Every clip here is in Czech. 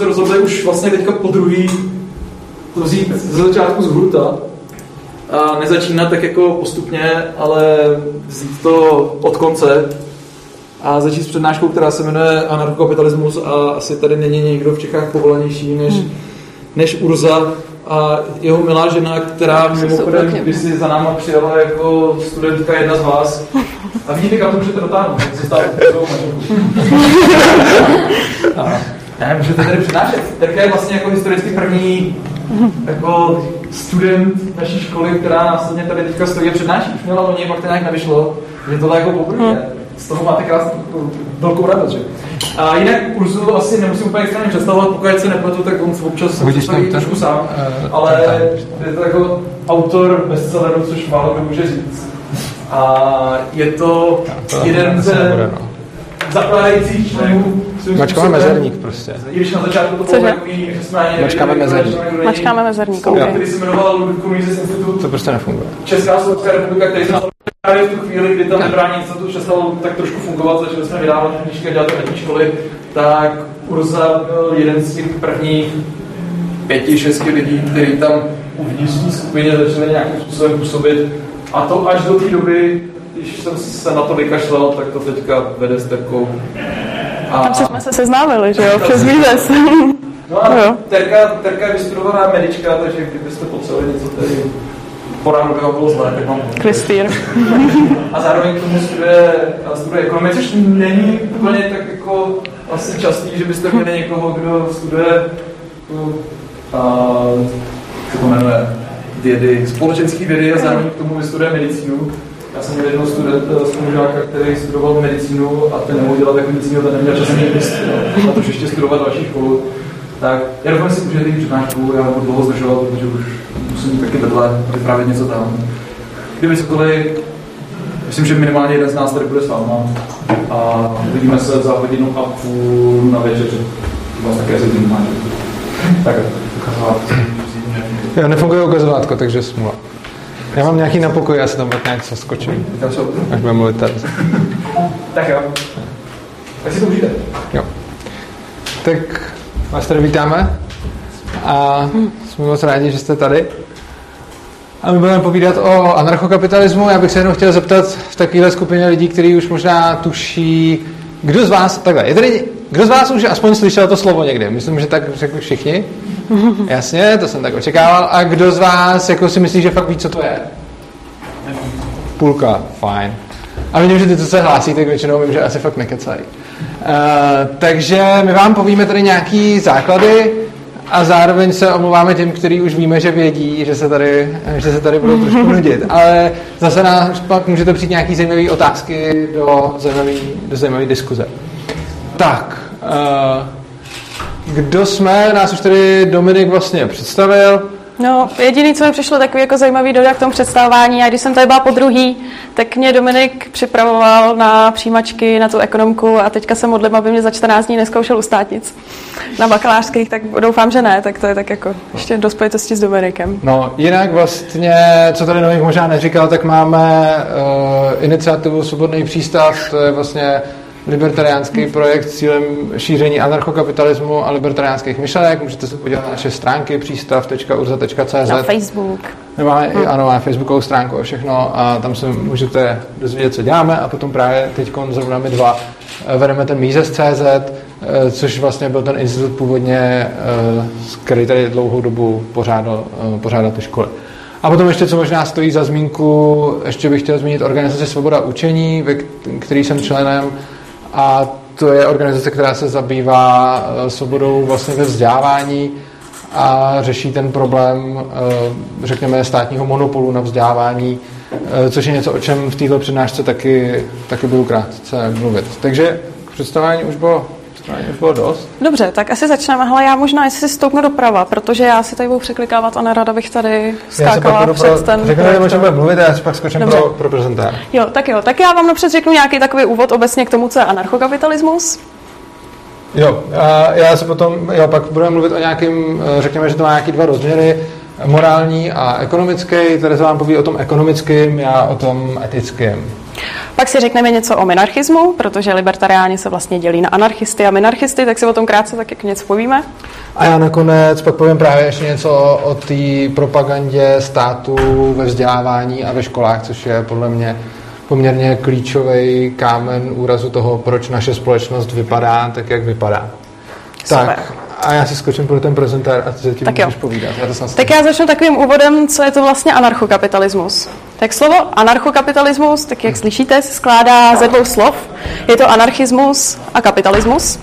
se rozhodli už vlastně teďka po druhý to vzít ze začátku z hruta a nezačínat tak jako postupně, ale vzít to od konce a začít s přednáškou, která se jmenuje Anarchokapitalismus a asi tady není někdo v Čechách povolanější než, hmm. než Urza a jeho milá žena, která mimochodem když si za náma přijela jako studentka jedna z vás. A vidíte, kam to můžete dotáhnout, se ne, můžete tady přednášet. Terka je vlastně jako historicky první jako student naší školy, která následně tady teďka stojí a přednáší. Už měla loni, pak to nějak nevyšlo, že tohle jako poprvé. Z toho máte krásnou velkou radost, že? A jinak Urzu asi nemusím úplně extrémně představovat, pokud se nepletu, tak on občas představí trošku sám, uh, ale je to jako autor bestselleru, což málo kdo může říct. A je to, to jeden ze nebude, zakládajících členů Mačkáme mezerník prostě. I když na začátku to bylo takový, že jsme Mačkáme mezerník. Mačkáme mezerník, okay. Který se jmenoval Ludvík Mises Institut. To prostě nefunguje. Česká Slovenská republika, který se právě v tu chvíli, kdy tam nebrání institut přestal tak trošku fungovat, začali jsme vydávat knížky a dělat letní školy, tak Urza byl jeden z těch prvních pěti, šesti lidí, kteří tam uvnitř skupině začali nějakým způsobem působit. A to až do té doby, když jsem se na to vykašlal, tak to teďka vede s Terkou. A, Tam jsme se seznámili, že jo, přes Mízes. No a jo. Terka, Terka je vystudovaná medička, takže kdybyste potřebovali něco tady po ránu by bylo zlé, tak mám... Kristýr. a zároveň k tomu studuje, studuje ekonomii, což není úplně tak jako asi častý, že byste měli někoho, kdo studuje a, co to jmenuje, vědy, společenský vědy a zároveň k tomu vystuduje medicínu. Já jsem měl jednoho studenta, spolužáka, který studoval medicínu a ten nemohl dělat jako medicínu, ten neměl čas ani a to ještě studovat další školu. Tak já doufám, že si užijete přednášku, já budu dlouho zdržovat, protože už musím taky vedle vyprávět něco tam. Kdyby cokoliv, myslím, že minimálně jeden z nás tady bude s váma a uvidíme se za hodinu a půl na večeři. Vás také se tím Tak, ukazovat. Jo, nefunguje ukazovátko, takže smula. Já mám nějaký na pokoji, já se tam pak nějak zaskočím. Až budeme mluvit tady. tak jo. Tak si to užijte. Jo. Tak vás tady vítáme a jsme moc rádi, že jste tady. A my budeme povídat o anarchokapitalismu. Já bych se jenom chtěl zeptat v takovéhle skupině lidí, kteří už možná tuší, kdo z vás, takhle, je tady, kdo z vás už aspoň slyšel to slovo někde? Myslím, že tak řekl všichni. Jasně, to jsem tak očekával. A kdo z vás jako si myslí, že fakt ví, co to je? Půlka, fajn. A vidím, že ty, co se hlásí, tak většinou vím, že asi fakt nekecají. Uh, takže my vám povíme tady nějaký základy a zároveň se omluváme těm, kteří už víme, že vědí, že se tady, že se tady budou trošku nudit. Ale zase nás pak můžete přijít nějaký zajímavé otázky do zajímavé do zajímavé diskuze. Tak, uh, kdo jsme, nás už tady Dominik vlastně představil. No, jediný, co mi přišlo takový jako zajímavý dodat k tomu představování, a když jsem tady byla po druhý, tak mě Dominik připravoval na přijímačky na tu ekonomku a teďka se modlím, aby mě za 14 dní neskoušel u státnic na bakalářských, tak doufám, že ne, tak to je tak jako ještě do spojitosti s Dominikem. No, jinak vlastně, co tady Dominik možná neříkal, tak máme uh, iniciativu Svobodný přístav, to je vlastně libertariánský projekt s cílem šíření anarchokapitalismu a libertariánských myšlenek. Můžete se podívat na naše stránky přístav.urza.cz. Na Facebook. My máme, hmm. ano, máme facebookovou stránku a všechno a tam se můžete dozvědět, co děláme a potom právě teď zrovna my dva eh, vedeme ten Mises.cz, eh, což vlastně byl ten institut původně, eh, který tady dlouhou dobu pořádal, pořádal ty školy. A potom ještě, co možná stojí za zmínku, ještě bych chtěl zmínit organizaci Svoboda učení, ve který jsem členem, a to je organizace, která se zabývá eh, svobodou vlastně ve vzdělávání a řeší ten problém, eh, řekněme, státního monopolu na vzdělávání, eh, což je něco, o čem v této přednášce taky, taky budu krátce mluvit. Takže představení už bylo už bylo dost. Dobře, tak asi začneme. Hele, já možná, jestli si stoupnu doprava, protože já si tady budu překlikávat a nerada bych tady skákala před pro, ten... Řekneme, čem mluvit a já si pak skočím pro, pro prezentář. Jo, tak jo. Tak já vám napřed řeknu nějaký takový úvod obecně k tomu, co je anarchokapitalismus. Jo, a já se potom, jo, pak budeme mluvit o nějakým, eh, řekněme, že to má nějaký dva rozměry, morální a ekonomický, tady se vám poví o tom ekonomickém, já o tom etickém. Pak si řekneme něco o minarchismu, protože libertariáni se vlastně dělí na anarchisty a minarchisty, tak si o tom krátce tak jak něco povíme. A já nakonec pak povím právě ještě něco o té propagandě státu ve vzdělávání a ve školách, což je podle mě poměrně klíčový kámen úrazu toho, proč naše společnost vypadá tak, jak vypadá. Super. Tak, a já si skočím pro ten prezentář a ty se tím Tak můžeš jo. povídat. Já to jsem Tak já začnu takovým úvodem, co je to vlastně anarchokapitalismus. Tak slovo anarchokapitalismus, tak jak slyšíte, se skládá ze dvou slov. Je to anarchismus a kapitalismus.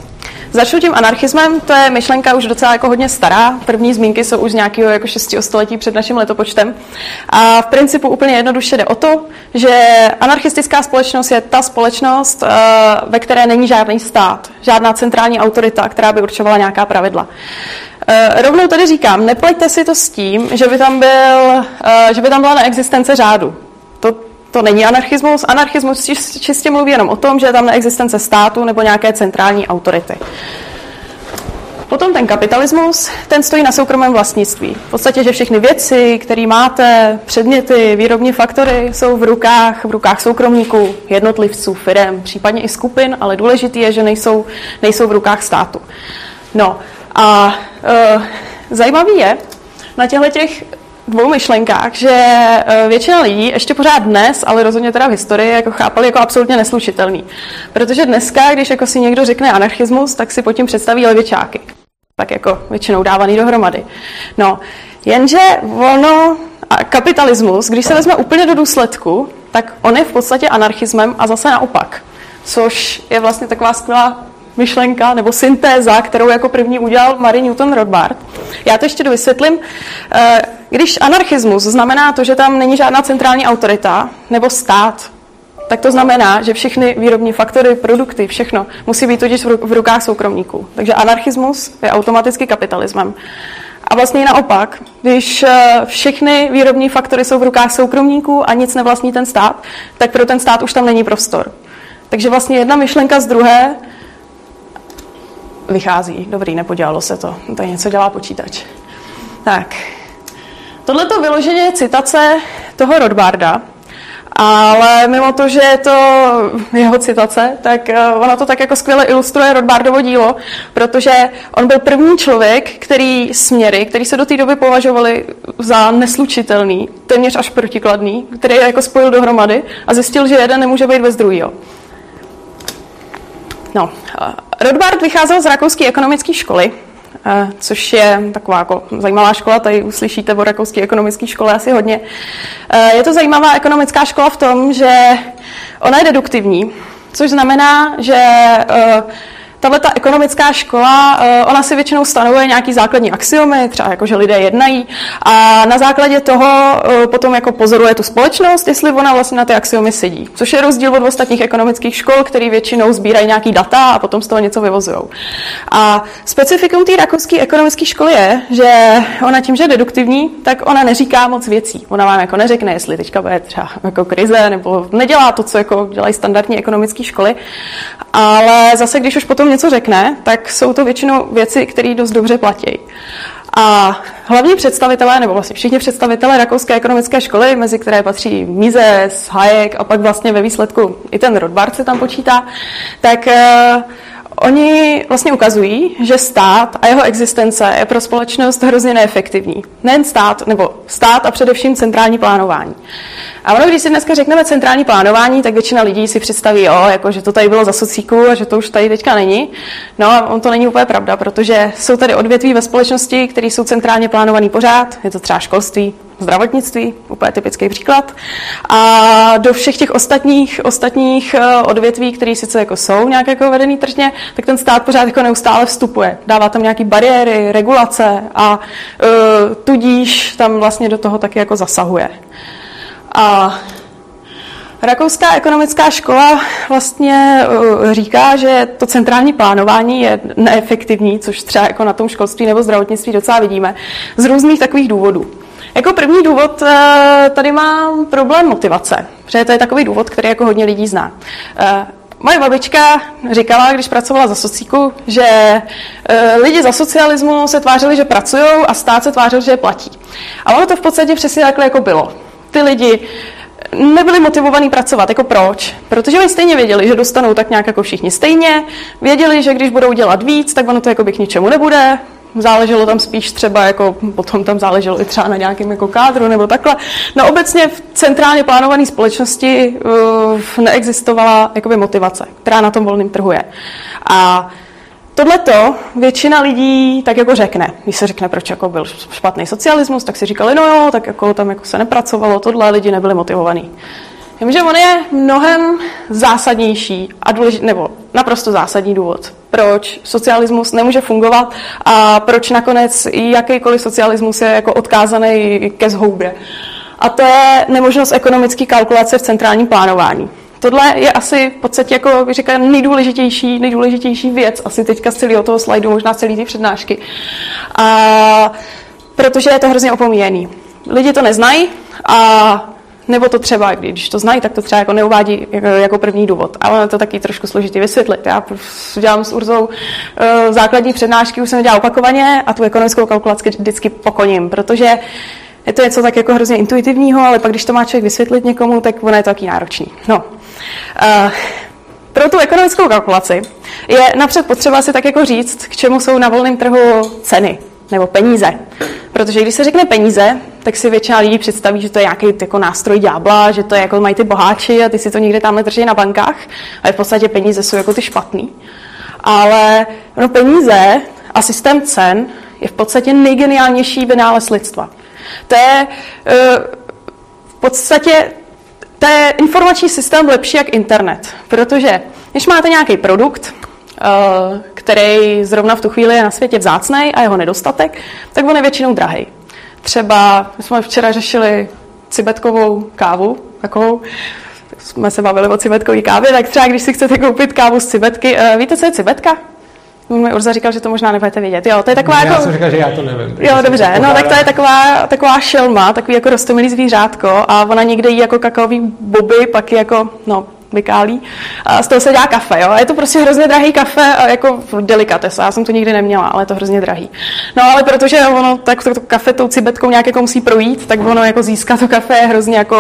Začnu tím anarchismem, to je myšlenka už docela jako hodně stará. První zmínky jsou už z nějakého jako 6. století před naším letopočtem. A v principu úplně jednoduše jde o to, že anarchistická společnost je ta společnost, eh, ve které není žádný stát, žádná centrální autorita, která by určovala nějaká pravidla. Eh, Rovnou tady říkám, nepleťte si to s tím, že by tam, byl, eh, že by tam byla neexistence řádu. To, není anarchismus. Anarchismus čist- čistě mluví jenom o tom, že je tam neexistence státu nebo nějaké centrální autority. Potom ten kapitalismus, ten stojí na soukromém vlastnictví. V podstatě, že všechny věci, které máte, předměty, výrobní faktory, jsou v rukách, v rukách soukromníků, jednotlivců, firm, případně i skupin, ale důležité je, že nejsou, nejsou v rukách státu. No a e, zajímavý je na těchto těch dvou myšlenkách, že e, většina lidí ještě pořád dnes, ale rozhodně teda v historii, jako chápali jako absolutně neslučitelný. Protože dneska, když jako si někdo řekne anarchismus, tak si pod tím představí levičáky. Tak jako většinou dávaný dohromady. No, jenže ono, a kapitalismus, když se vezme úplně do důsledku, tak on je v podstatě anarchismem a zase naopak. Což je vlastně taková skvělá myšlenka nebo syntéza, kterou jako první udělal Marie Newton Rothbard. Já to ještě dovysvětlím. Eh, Když anarchismus znamená to, že tam není žádná centrální autorita nebo stát, tak to znamená, že všechny výrobní faktory, produkty, všechno musí být totiž v ru- v rukách soukromníků. Takže anarchismus je automaticky kapitalismem. A vlastně naopak, když eh, všechny výrobní faktory jsou v rukách soukromníků a nic nevlastní ten stát, tak pro ten stát už tam není prostor. Takže vlastně jedna myšlenka z druhé vychází. Dobrý, nepodělalo se to. Tady něco dělá počítač. Tak. Tohle to vyloženě je citace toho Rothbarda, ale mimo to, že je to jeho citace, tak eh, ono to tak jako skvěle ilustruje Rothbardovo dílo, protože on byl první člověk, který směry, který se do té doby považovali za neslučitelný, téměř až protikladný, který je jako spojil dohromady a zjistil, že jeden nemůže být bez druhého. No, Rothbard vycházel z rakouské ekonomické školy, eh, což je taková jako zajímavá škola, tady uslyšíte o rakouské ekonomické škole asi hodně. Eh, Je to zajímavá ekonomická škola v tom, že ona je deduktivní, což znamená, že eh, tahle ta ekonomická škola, eh, ona si většinou stanovuje nějaký základní axiomy, třeba jako, že lidé jednají a na základě toho eh, potom jako pozoruje tu společnost, jestli ona vlastně na ty axiomy sedí. Což je rozdíl od ostatních ekonomických škol, který většinou sbírají nějaký data a potom z toho něco vyvozují. A specifikum té rakouské ekonomické školy je, že ona tím, že je deduktivní, tak ona neříká moc věcí. Ona vám jako neřekne, jestli teďka bude třeba jako krize, nebo nedělá to, co jako dělají standardní ekonomické školy. Ale zase, když už potom něco řekne, tak jsou to většinou věci, které dost dobře platí. A hlavní představitelé, nebo vlastně všichni představitelé rakouské ekonomické školy, mezi které patří Mises, Hayek a pak vlastně ve výsledku i ten Rothbard se tam počítá, tak eh, Oni vlastně ukazují, že stát a jeho existence je pro společnost hrozně neefektivní. Nejen stát, nebo stát a především centrální plánování. A ono, když si dneska řekneme centrální plánování, tak většina lidí si představí, jo, jako, že to tady bylo za socíku a že to už tady teďka není. No a on to není úplně pravda, protože jsou tady odvětví ve společnosti, které jsou centrálně plánovaný pořád. Je to třeba školství, zdravotnictví, úplně typický příklad. A do všech těch ostatních, ostatních eh, odvětví, které sice jako jsou nějak jako vedený tržně, tak ten stát pořád jako neustále vstupuje. Dává tam nějaké bariéry, regulace a uh, tudíž tam vlastně do toho taky jako zasahuje. A Rakouská ekonomická škola vlastně uh, říká, že to centrální plánování je neefektivní, což třeba jako na tom školství nebo zdravotnictví docela vidíme, z různých takových důvodů. Jako první důvod uh, tady mám problém motivace, protože to je takový důvod, který jako hodně lidí zná. Uh, Moje babička říkala, když pracovala za socíku, že e, lidi za socialismu se tvářili, že pracují a stát se tvářil, že je platí. A ono to v podstatě přesně takhle jako bylo. Ty lidi nebyli motivovaní pracovat. Jako proč? Protože oni stejně věděli, že dostanou tak nějak jako všichni stejně. Věděli, že když budou dělat víc, tak ono to jako by k ničemu nebude. Záleželo tam spíš třeba jako, potom tam záleželo i třeba na nějakém jako kádru nebo takhle. No obecně v centrálně plánované společnosti uh, neexistovala jakoby motivace, která na tom volném trhu je. A Tohleto většina lidí tak jako řekne. Když se řekne, proč jako byl špatný socialismus, tak si říkali, no jo, tak jako tam jako se nepracovalo, tohle lidi nebyli motivovaní. Jenže on je mnohem zásadnější a důležitý, nebo naprosto zásadní důvod, proč socialismus nemůže fungovat a proč nakonec jakýkoliv socialismus je jako odkázaný ke zhoubě. A to je nemožnost ekonomické kalkulace v centrálním plánování. Tohle je asi v podstatě, jako řekla, nejdůležitější, nejdůležitější věc, asi teďka z celého toho slajdu, možná z celé ty přednášky. A protože je to hrozně opomíjený. Lidi to neznají a nebo to třeba, když to znají, tak to třeba jako neuvádí jako, jako první důvod. Ale je to taky trošku složitý vysvětlit. Já dělám s Urzou uh, základní přednášky, už jsem dělal opakovaně a tu ekonomickou kalkulaci vždycky pokoním, protože je to něco tak jako hrozně intuitivního, ale pak když to má člověk vysvětlit někomu, tak ono je to taky náročný. No. Uh, pro tu ekonomickou kalkulaci je napřed potřeba si tak jako říct, k čemu jsou na volném trhu ceny nebo peníze. Protože když se řekne peníze, tak si většina lidí představí, že to je nějaký jako nástroj ďábla, že to je jako mají ty boháči a ty si to někde tamhle drží na bankách, ale v podstatě peníze jsou jako ty špatný. Ale no, peníze a systém cen je v podstatě nejgeniálnější vynález lidstva. To je uh, v podstatě to je informační systém lepší jak internet, protože když máte nějaký produkt, který zrovna v tu chvíli je na světě vzácný a jeho nedostatek, tak on je většinou drahý. Třeba my jsme včera řešili cibetkovou kávu, takovou, jsme se bavili o cibetkové kávě, tak třeba když si chcete koupit kávu z cibetky, uh, víte, co je cibetka? Můj Urza říkal, že to možná nebudete vědět. Jo, to je taková já jako... jsem říkal, že já to nevím. Jo, dobře, no tak to je taková, taková šelma, takový jako rostomilý zvířátko a ona někde jí jako kakaový boby, pak jako, no, vykálí. A z toho se dělá kafe, jo. A je to prostě hrozně drahý kafe jako delikatesa. Já jsem to nikdy neměla, ale je to hrozně drahý. No ale protože ono tak to, to kafe tou cibetkou nějak jako musí projít, tak ono jako získat to kafe je hrozně jako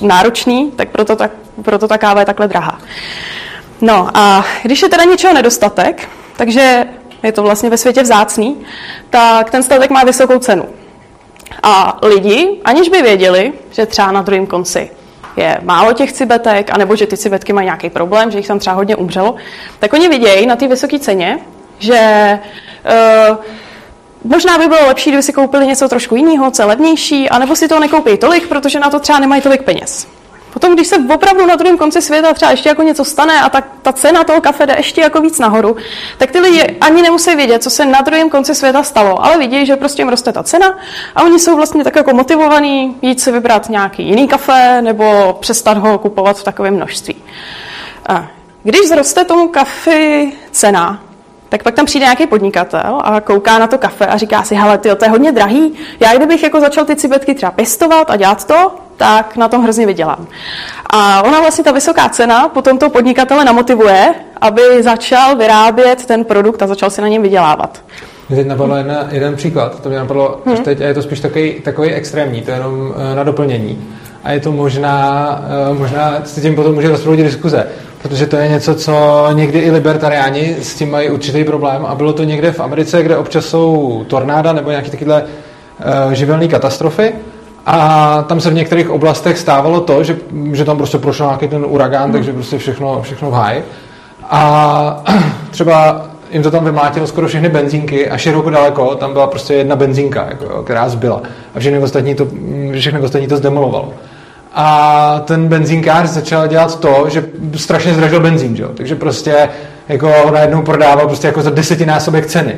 náročný, tak proto, tak, proto ta káva je takhle drahá. No a když je teda něčeho nedostatek, takže je to vlastně ve světě vzácný, tak ten statek má vysokou cenu. A lidi, aniž by věděli, že třeba na druhém konci je málo těch cibetek, anebo že ty cibetky mají nějaký problém, že jich tam třeba hodně umřelo, tak oni vidějí na té vysoké ceně, že uh, možná by bylo lepší, kdyby si koupili něco trošku jiného, co levnější, anebo si to nekoupí tolik, protože na to třeba nemají tolik peněz. Potom, když se opravdu na druhém konci světa třeba ještě jako něco stane a ta, ta cena toho kafe jde ještě jako víc nahoru, tak ty lidi ani nemusí vědět, co se na druhém konci světa stalo, ale vidí, že prostě jim roste ta cena a oni jsou vlastně tak jako motivovaní jít si vybrat nějaký jiný kafe nebo přestat ho kupovat v takovém množství. Když zroste tomu kafe cena, tak pak tam přijde nějaký podnikatel a kouká na to kafe a říká si, hele, tyjo, to je hodně drahý, já kdybych jako začal ty cibetky třeba pěstovat a dělat to, tak na tom hrozně vydělám. A ona vlastně ta vysoká cena potom toho podnikatele namotivuje, aby začal vyrábět ten produkt a začal si na něm vydělávat. Mě teď napadlo jedna, jeden příklad, to mě napadlo hmm. teď a je to spíš takový, takový extrémní, to je jenom eh, na doplnění. A je to možná, eh, možná s tím potom může rozproudit diskuze, protože to je něco, co někdy i libertariáni s tím mají určitý problém a bylo to někde v Americe, kde občas jsou tornáda nebo nějaké takovéhle uh, živelné katastrofy a tam se v některých oblastech stávalo to, že, že tam prostě prošel nějaký ten uragán, hmm. takže prostě všechno, všechno v háji. A třeba jim to tam vymlátilo skoro všechny benzínky a široko daleko tam byla prostě jedna benzínka, jako, která zbyla. A všechny ostatní to, všechny ostatní to zdemolovalo. A ten benzínkář začal dělat to, že strašně zdražil benzín, že? takže prostě jako najednou prodával prostě jako za desetinásobek ceny.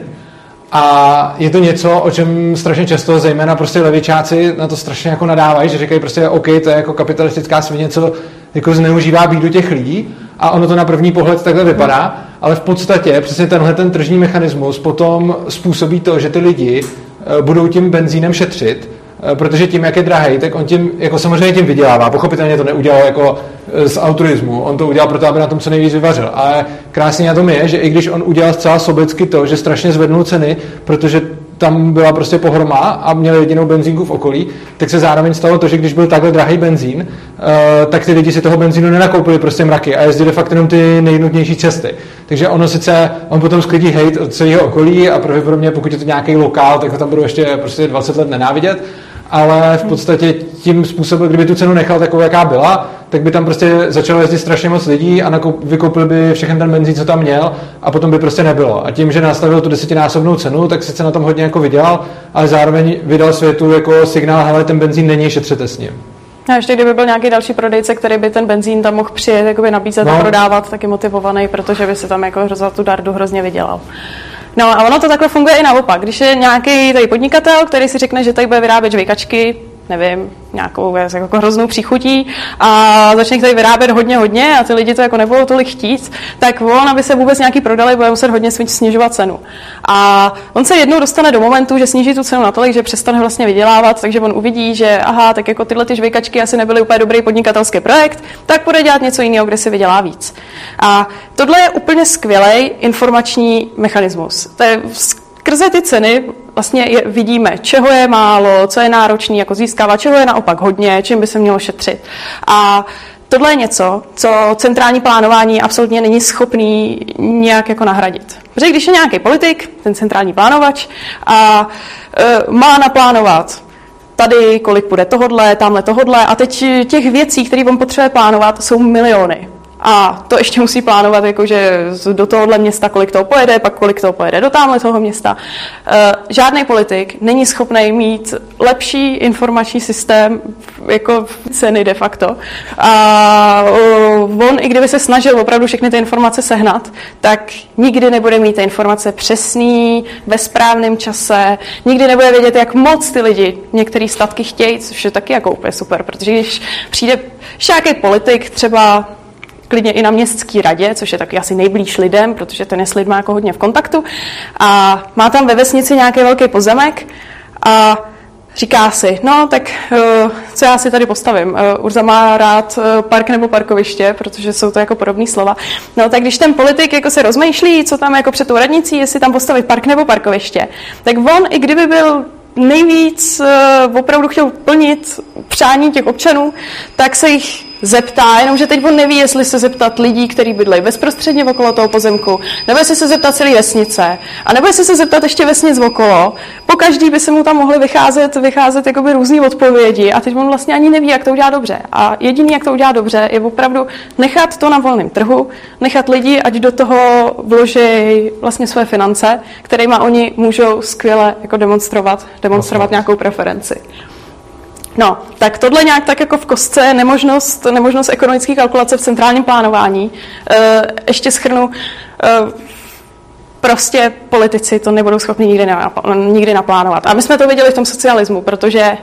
A je to něco, o čem strašně často, zejména prostě levičáci na to strašně jako nadávají, že říkají prostě OK, to je jako kapitalistická svině, co jako zneužívá bídu těch lidí a ono to na první pohled takhle vypadá, ale v podstatě přesně tenhle ten tržní mechanismus potom způsobí to, že ty lidi eh, budou tím benzínem šetřit protože tím, jak je drahý, tak on tím, jako samozřejmě tím vydělává. Pochopitelně to neudělal jako eh, z altruismu, on to udělal proto, aby na tom co nejvíc vyvařil. Ale krásně na tom je, že i když on udělal zcela sobecky to, že strašně zvednul ceny, protože tam byla prostě pohroma a měli jedinou benzínku v okolí, tak se zároveň stalo to, že když byl takhle drahý benzín, eh, tak ty lidi si toho benzínu nenakoupili prostě mraky a jezdili fakt jenom ty nejnutnější cesty. Takže ono sice, on potom sklidí hejt od celého okolí a pravděpodobně pokud je to nějaký lokál, tak ho tam budou ještě prostě 20 let nenávidět, ale v podstatě tím způsobem, kdyby tu cenu nechal takovou, jaká byla, tak by tam prostě začalo jezdit strašně moc lidí a nakoup, vykoupil by všechen ten benzín, co tam měl a potom by prostě nebylo. A tím, že nastavil tu desetinásobnou cenu, tak sice na tom hodně jako vydělal, ale zároveň vydal světu jako signál, hele, ten benzín není, šetřete s ním. A ještě kdyby byl nějaký další prodejce, který by ten benzín tam mohl přijet, jakoby nabízet no. a prodávat, taky motivovaný, protože by si tam jako za tu dardu hrozně vydělal. No a ono to takhle funguje i naopak. Když je nějaký tady podnikatel, který si řekne, že tady bude vyrábět žvejkačky, nevím, nějakou jako hroznou příchutí a začne tady vyrábět hodně, hodně a ty lidi to jako nebudou tolik chtít, tak on, aby se vůbec nějaký prodali, bude muset hodně snižovat cenu. A on se jednou dostane do momentu, že sníží tu cenu natolik, že přestane vlastně vydělávat, takže on uvidí, že aha, tak jako tyhle ty žvejkačky asi nebyly úplně dobrý podnikatelský projekt, tak bude dělat něco jiného, kde si vydělá víc. A tohle je úplně skvělý informační mechanismus. To je skrze ty ceny vlastně je, vidíme, čeho je málo, co je náročný jako získávat, čeho je naopak hodně, čím by se mělo šetřit. A tohle je něco, co centrální plánování absolutně není schopný nějak jako nahradit. Protože když je nějaký politik, ten centrální plánovač, a e, má naplánovat tady, kolik bude tohodle, tamhle tohodle, a teď těch věcí, které on potřebuje plánovat, jsou miliony. A to ještě musí plánovat, jakože do tohohle města, kolik toho pojede, pak kolik toho pojede do tamhle toho města. E, žádný politik není schopný mít lepší informační systém jako ceny de facto. A on, i kdyby se snažil opravdu všechny ty informace sehnat, tak nikdy nebude mít ty informace přesný, ve správném čase, nikdy nebude vědět, jak moc ty lidi některé statky chtějí, což je taky jako úplně super, protože když přijde nějaký politik třeba klidně i na městský radě, což je taky asi nejblíž lidem, protože ten je s lidmi jako hodně v kontaktu. A má tam ve vesnici nějaký velký pozemek a říká si, no tak eh, co já si tady postavím? Eh, Urza má rád eh, park nebo parkoviště, protože jsou to jako podobné slova. No tak když ten politik jako se rozmýšlí, co tam jako před tou radnicí, jestli tam postavit park nebo parkoviště, tak on, i kdyby byl nejvíc opravdu chtěl plnit přání těch občanů, tak se jich zeptá, jenomže teď on neví, jestli se zeptat lidí, kteří bydlejí bezprostředně okolo toho pozemku, nebo jestli se zeptat celé vesnice, a nebo jestli se zeptat ještě vesnic okolo. Po každý by se mu tam mohly vycházet, vycházet jakoby různé odpovědi a teď on vlastně ani neví, jak to udělá dobře. A jediný, jak to udělá dobře, je opravdu nechat to na volném trhu, nechat lidi, ať do toho vloží vlastně své finance, kterými oni můžou skvěle jako demonstrovat, demonstrovat nějakou preferenci. No, tak tohle nějak tak jako v kostce nemožnost, nemožnost ekonomické kalkulace v centrálním plánování. E, ještě schrnu, e, prostě politici to nebudou schopni nikdy, nikdy naplánovat. A my jsme to viděli v tom socialismu, protože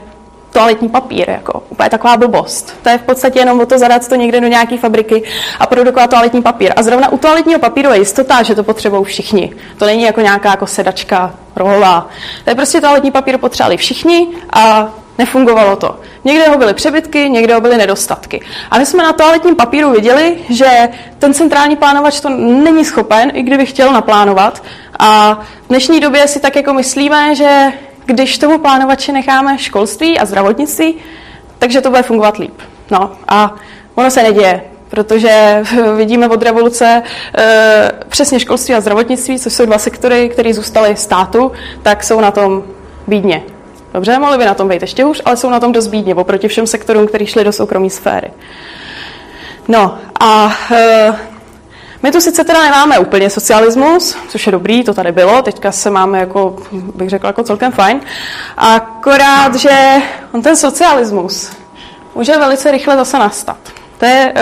toaletní papír, jako úplně taková blbost. To je v podstatě jenom o to zadat to někde do nějaké fabriky a produkovat toaletní papír. A zrovna u toaletního papíru je jistota, že to potřebují všichni. To není jako nějaká jako sedačka rohová. To je prostě toaletní papír potřebovali všichni a Nefungovalo to. Někde ho byly přebytky, někde ho byly nedostatky. A my jsme na toaletním papíru viděli, že ten centrální plánovač to není schopen, i kdyby chtěl naplánovat. A v dnešní době si tak jako myslíme, že když tomu plánovači necháme školství a zdravotnictví, takže to bude fungovat líp. No a ono se neděje, protože vidíme od revoluce e, přesně školství a zdravotnictví, což jsou dva sektory, které zůstaly státu, tak jsou na tom bídně. Dobře, mohli by na tom být ještě hůř, ale jsou na tom dost bídně oproti všem sektorům, který šli do soukromé sféry. No a e, my tu sice teda nemáme úplně socialismus, což je dobrý, to tady bylo, teďka se máme jako, bych řekla, jako celkem fajn, akorát, že on ten socialismus může velice rychle zase nastat. To je,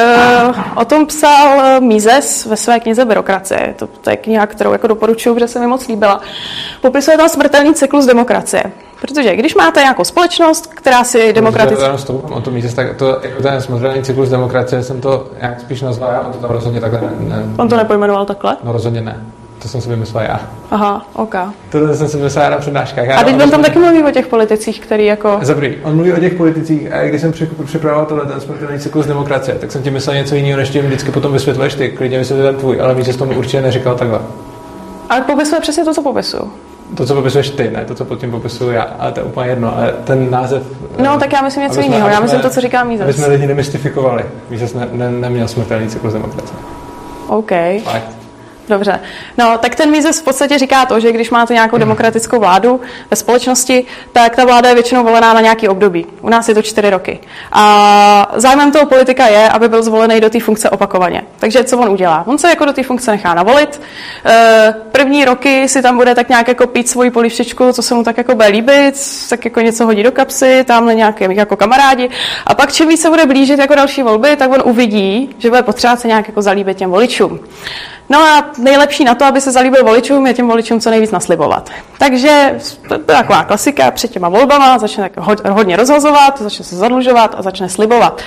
uh, o tom psal Mises ve své knize Byrokracie. To, to je kniha, kterou jako doporučuji, protože se mi moc líbila. Popisuje tam smrtelný cyklus demokracie. Protože když máte nějakou společnost, která si demokraticky... O tom tak to, jako ten smrtelný cyklus demokracie jsem to jak spíš nazval já, on to tam rozhodně takhle ne, ne, On to nepojmenoval takhle? No rozhodně ne. To jsem si vymyslel já. Aha, ok. To jsem si vymyslel na přednáškách. Já a teď on tam taky mluví o těch politicích, který jako... Zabrý. On mluví o těch politicích a když jsem připravoval tohle, ten smrtelný cyklus demokracie, tak jsem ti myslel něco jiného, než tím vždycky potom vysvětluješ ty. Klidně vysvětlil ten tvůj, ale víc to mi určitě neříkal takhle. Ale popisuje přesně to, co popisuju. To, co popisuješ ty, ne to, co pod tím popisuju já, ale to je úplně jedno, ale ten název... No, tak já myslím něco jiného, já myslím to, co říká Mízes. Aby jsme lidi nemystifikovali. Mízes ne, ne, neměl smrtelný cyklus demokracie. OK. Fakt. Dobře. No, tak ten Mises v podstatě říká to, že když máte nějakou demokratickou vládu ve společnosti, tak ta vláda je většinou volená na nějaký období. U nás je to čtyři roky. A zájmem toho politika je, aby byl zvolený do té funkce opakovaně. Takže co on udělá? On se jako do té funkce nechá navolit. Eh, První roky si tam bude tak nějak jako pít svoji polivčičku, co se mu tak jako bude líbit, tak jako něco hodí do kapsy, tamhle nějaké jako kamarádi. A pak čím víc se bude blížit jako další volby, tak on uvidí, že bude potřebovat se nějak jako zalíbit těm voličům. No a nejlepší na to, aby se zalíbil voličům, je těm voličům co nejvíc naslibovat. Takže to je taková klasika před těma volbama, začne hodně rozhazovat, začne se zadlužovat a začne slibovat.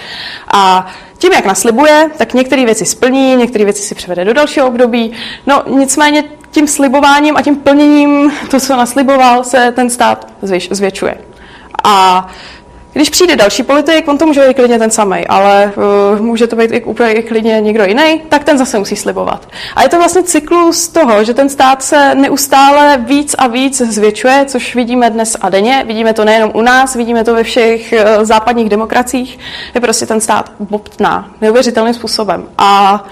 A tím, jak naslibuje, tak některé věci splní, některé věci si převede do dalšího období. No nicméně tím slibováním a tím plněním to, co nasliboval, se ten stát zvětšuje. A když přijde další politik, on to může být klidně ten samý, ale uh, může to být i úplně i klidně někdo jiný, tak ten zase musí slibovat. A je to vlastně cyklus toho, že ten stát se neustále víc a víc zvětšuje, což vidíme dnes a denně. Vidíme to nejenom u nás, vidíme to ve všech uh, západních demokraciích, je prostě ten stát bobtná neuvěřitelným způsobem. A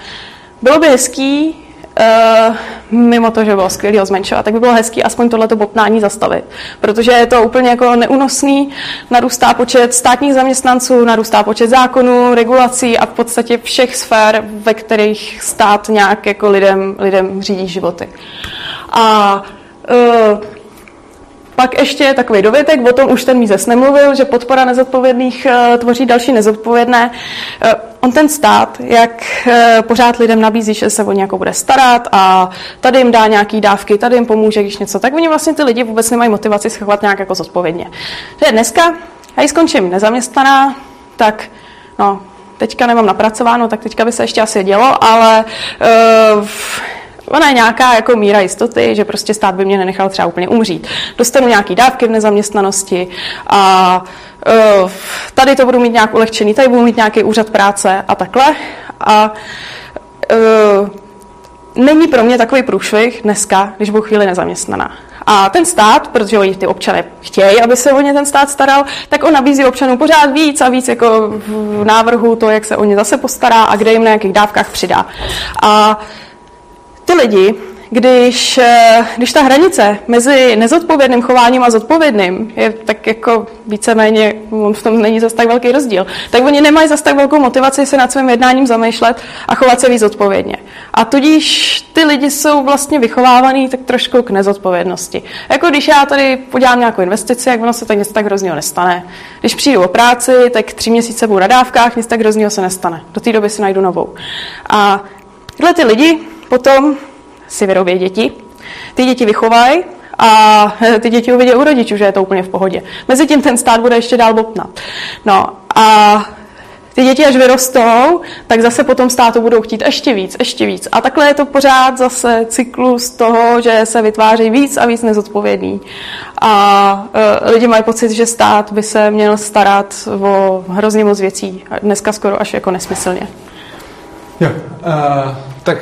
bylo by hezký, Uh, mimo to, že bylo skvělý ho zmenšovat, tak by bylo hezký aspoň tohleto bobtnání zastavit. Protože je to úplně jako neúnosný, narůstá počet státních zaměstnanců, narůstá počet zákonů, regulací a v podstatě všech sfér, ve kterých stát nějak jako lidem, lidem řídí životy. A uh, pak ještě takový dovětek, o tom už ten Mízes nemluvil, že podpora nezodpovědných eh, tvoří další nezodpovědné. Eh, On ten stát, jak eh, pořád lidem nabízí, že se o nějakou bude starat a tady jim dá nějaký dávky, tady jim pomůže, když něco, tak oni vlastně ty lidi vůbec nemají motivaci se chovat nějak jako zodpovědně. Že dneska, já ji skončím nezaměstnaná, tak no, teďka nemám napracováno, tak teďka by se ještě asi dělo, ale uh, Ona je nějaká jako míra jistoty, že prostě stát by mě nenechal třeba úplně umřít. Dostanu nějaký dávky v nezaměstnanosti a uh, tady to budu mít nějak ulehčený, tady budu mít nějaký úřad práce a takhle. A uh, není pro mě takový průšvih dneska, když budu chvíli nezaměstnaná. A ten stát, protože oni ty občané chtějí, aby se o ně ten stát staral, tak on nabízí občanům pořád víc a víc jako v návrhu to, jak se o ně zase postará a kde jim na jakých dávkách přidá. A ty lidi, když, eh, když ta hranice mezi nezodpovědným chováním a zodpovědným je tak jako víceméně, on v tom není zase tak velký rozdíl, tak oni nemají zase tak velkou motivaci se nad svým jednáním zamýšlet a chovat se víc odpovědně. A tudíž ty lidi jsou vlastně vychovávaný tak trošku k nezodpovědnosti. Jako když já tady podělám nějakou investici, jak ono se tak nic tak hrozného nestane. Když přijdu o práci, tak tři měsíce budu na dávkách, nic tak hrozného se nestane. Do té doby si najdu novou. A tyhle ty lidi potom si vyrobí děti, ty děti vychovají a ty děti uvidí u rodičů, že je to úplně v pohodě. Mezitím ten stát bude ještě dál bobtnat. No a ty děti, až vyrostou, tak zase potom státu budou chtít ještě víc, ještě víc. A takhle je to pořád zase cyklus toho, že se vytváří víc a víc nezodpovědný. A e, lidi mají pocit, že stát by se měl starat o hrozně moc věcí. Dneska skoro až jako nesmyslně. Jo, uh, tak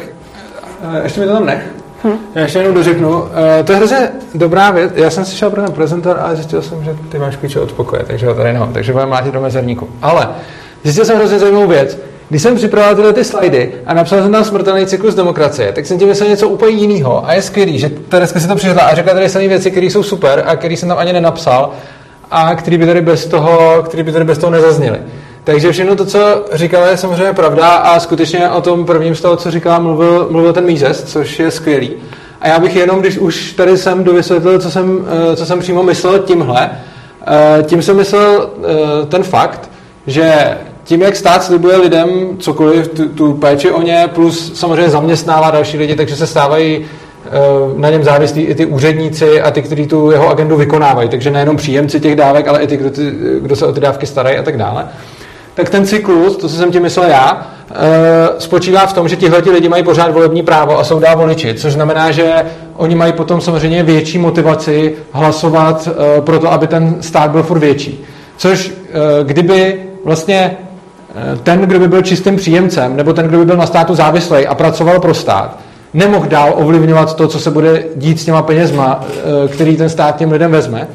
ještě mi to tam nech. Hm. Já ještě jenom dořeknu. Uh, to je hrozně dobrá věc. Já jsem si šel pro ten prezentor, ale zjistil jsem, že ty máš klíče od pokoje, takže ho tady nemám, takže budeme mlátit do mezerníku. Ale zjistil jsem hrozně zajímavou věc. Když jsem připravoval tyhle ty slajdy a napsal jsem tam smrtelný cyklus demokracie, tak jsem tím myslel něco úplně jiného. A je skvělý, že Tereska si to přišla a řekla tady samé věci, které jsou super a které jsem tam ani nenapsal a které by tady bez toho, který by tady bez toho nezazněly. Takže všechno to, co říkala, je samozřejmě pravda a skutečně o tom prvním z toho, co říkala, mluvil, mluvil ten Mízes, což je skvělý. A já bych jenom, když už tady jsem dovysvětlil, co jsem, eh, co jsem přímo myslel tímhle, eh, tím jsem myslel eh, ten fakt, že tím, jak stát slibuje lidem cokoliv, tu, tu péči o ně, plus samozřejmě zaměstnává další lidi, takže se stávají na něm závislí i ty úředníci a ty, kteří tu jeho agendu vykonávají. Takže nejenom příjemci těch dávek, ale i ty, kdo, ty, kdo se o ty dávky starají a tak dále tak ten cyklus, to, co jsem tím myslel já, spočívá v tom, že tihle lidi mají pořád volební právo a jsou dál voliči, což znamená, že oni mají potom samozřejmě větší motivaci hlasovat pro to, aby ten stát byl furt větší. Což kdyby vlastně ten, kdo by byl čistým příjemcem, nebo ten, kdo by byl na státu závislý a pracoval pro stát, nemohl dál ovlivňovat to, co se bude dít s těma penězma, eh, který ten stát těm lidem vezme,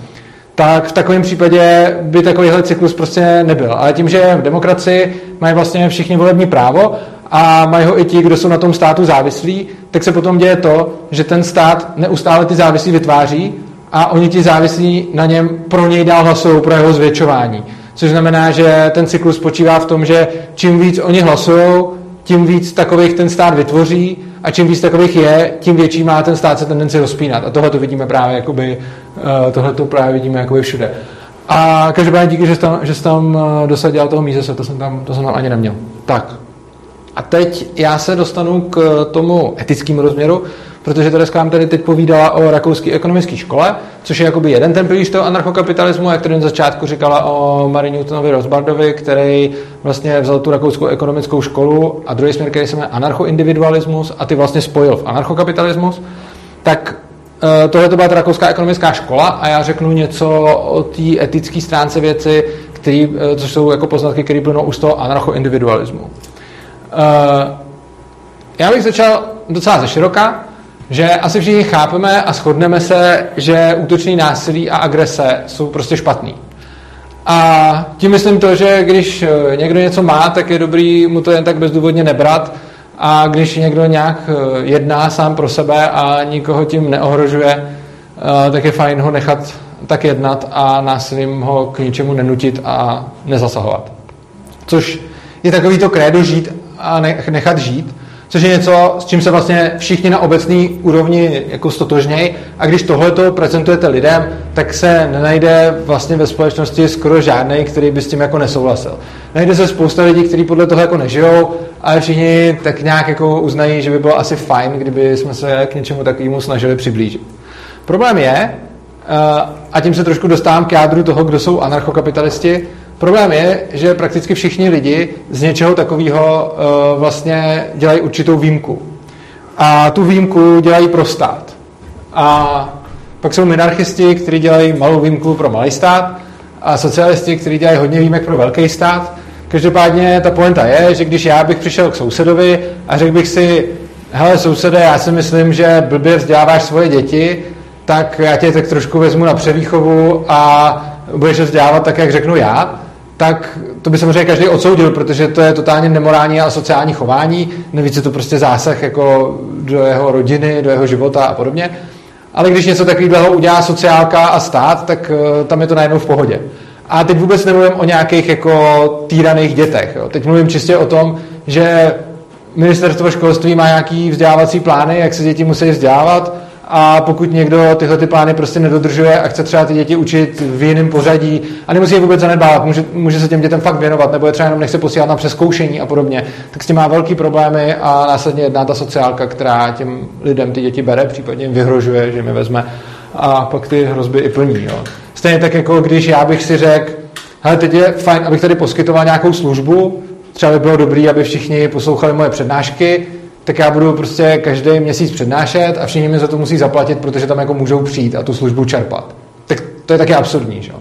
tak v takovém případě by takovýhle cyklus prostě nebyl. Ale tím, že v demokracii mají vlastně všichni volební právo a mají ho i ti, kdo jsou na tom státu závislí, tak se potom děje to, že ten stát neustále ty závislí vytváří a oni ti závislí na něm pro něj dál hlasují pro jeho zvětšování. Což znamená, že ten cyklus spočívá v tom, že čím víc oni hlasují, tím víc takových ten stát vytvoří a čím víc takových je, tím větší má ten stát se tendenci rozpínat. A tohle to vidíme právě jakoby, uh, tohle to právě vidíme jakoby všude. A každopádně díky, že jsi tam, že jsi tam uh, dosadil toho míze, to jsem tam, to jsem tam ani neměl. Tak. A teď já se dostanu k tomu etickému rozměru, protože Tereska nám tady teď povídala o rakouské ekonomické škole, což je jakoby jeden ten pilíř toho anarchokapitalismu, jak tady na začátku říkala o Marie Newtonovi Rosbardovi, který vlastně vzal tu rakouskou ekonomickou školu a druhý směr, který se jmenuje anarchoindividualismus a ty vlastně spojil v anarchokapitalismus, tak eh, tohle to byla ta rakouská ekonomická škola a já řeknu něco o té etické stránce věci, který, eh, což jsou jako poznatky, které plynou už z toho anarchoindividualismu. Eh, já bych začal docela ze široka, že asi všichni chápeme a shodneme se, že útočný násilí a agrese jsou prostě špatný. A tím myslím to, že když eh, někdo něco má, tak je dobrý mu to jen tak bezdůvodně nebrat a když někdo nějak eh, jedná sám pro sebe a nikoho tím neohrožuje, eh, tak je fajn ho nechat tak jednat a násilím ho k ničemu nenutit a nezasahovat. Což je takový to krédo žít a nechat žít, což je něco, s čím se vlastně všichni na obecné úrovni jako stotožnějí a když tohleto prezentujete lidem, tak se nenajde vlastně ve společnosti skoro žádný, který by s tím jako nesouhlasil. Najde se spousta lidí, kteří podle toho jako nežijou, ale všichni tak nějak jako uznají, že by bylo asi fajn, kdyby jsme se k něčemu takovému snažili přiblížit. Problém je, eh, a tím se trošku dostávám k jádru toho, kdo jsou anarchokapitalisti, Problém je, že prakticky všichni lidi z něčeho takového uh, vlastně dělají určitou výjimku. A tu výjimku dělají pro stát. A pak jsou minarchisti, kteří dělají malou výjimku pro malý stát a socialisti, kteří dělají hodně výjimek pro velký stát. Každopádně ta poenta je, že když já bych přišel k sousedovi a řekl bych si, hele sousede, já si myslím, že blbě vzděláváš svoje děti, tak já tě tak trošku vezmu na převýchovu a budeš vzdělávat tak, jak řeknu já, tak to by samozřejmě každý odsoudil, protože to je totálně nemorální a sociální chování, nevíc je to prostě zásah jako do jeho rodiny, do jeho života a podobně. Ale když něco takového udělá sociálka a stát, tak uh, tam je to najednou v pohodě. A teď vůbec nemluvím o nějakých jako týraných dětech. Jo. Teď mluvím čistě o tom, že ministerstvo školství má nějaký vzdělávací plány, jak se děti musí vzdělávat a pokud někdo tyhle ty plány prostě nedodržuje a chce třeba ty děti učit v jiném pořadí a nemusí je vůbec zanedbávat, může, může se těm dětem fakt věnovat, nebo je třeba jenom nechce posílat na přeskoušení a podobně, tak s tím má velký problémy a následně jedná ta sociálka, která těm lidem ty děti bere, případně jim vyhrožuje, že mi vezme a pak ty hrozby i plní. Jo. Stejně tak jako když já bych si řekl, hele, teď je fajn, abych tady poskytoval nějakou službu, třeba by bylo dobré, aby všichni poslouchali moje přednášky, tak já budu prostě každý měsíc přednášet a všichni mi za to musí zaplatit, protože tam jako můžou přijít a tu službu čerpat. Tak to je taky absurdní, že?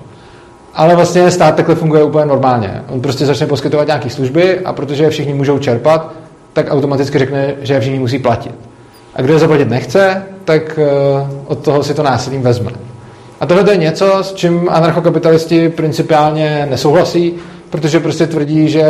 Ale vlastně stát takhle funguje úplně normálně. On prostě začne poskytovat nějaké služby a protože je všichni můžou čerpat, tak automaticky řekne, že je všichni musí platit. A kdo je zaplatit nechce, tak eh, od toho si to násilím vezme. A tohle je něco, s čím anarchokapitalisti principiálně nesouhlasí, protože prostě tvrdí, že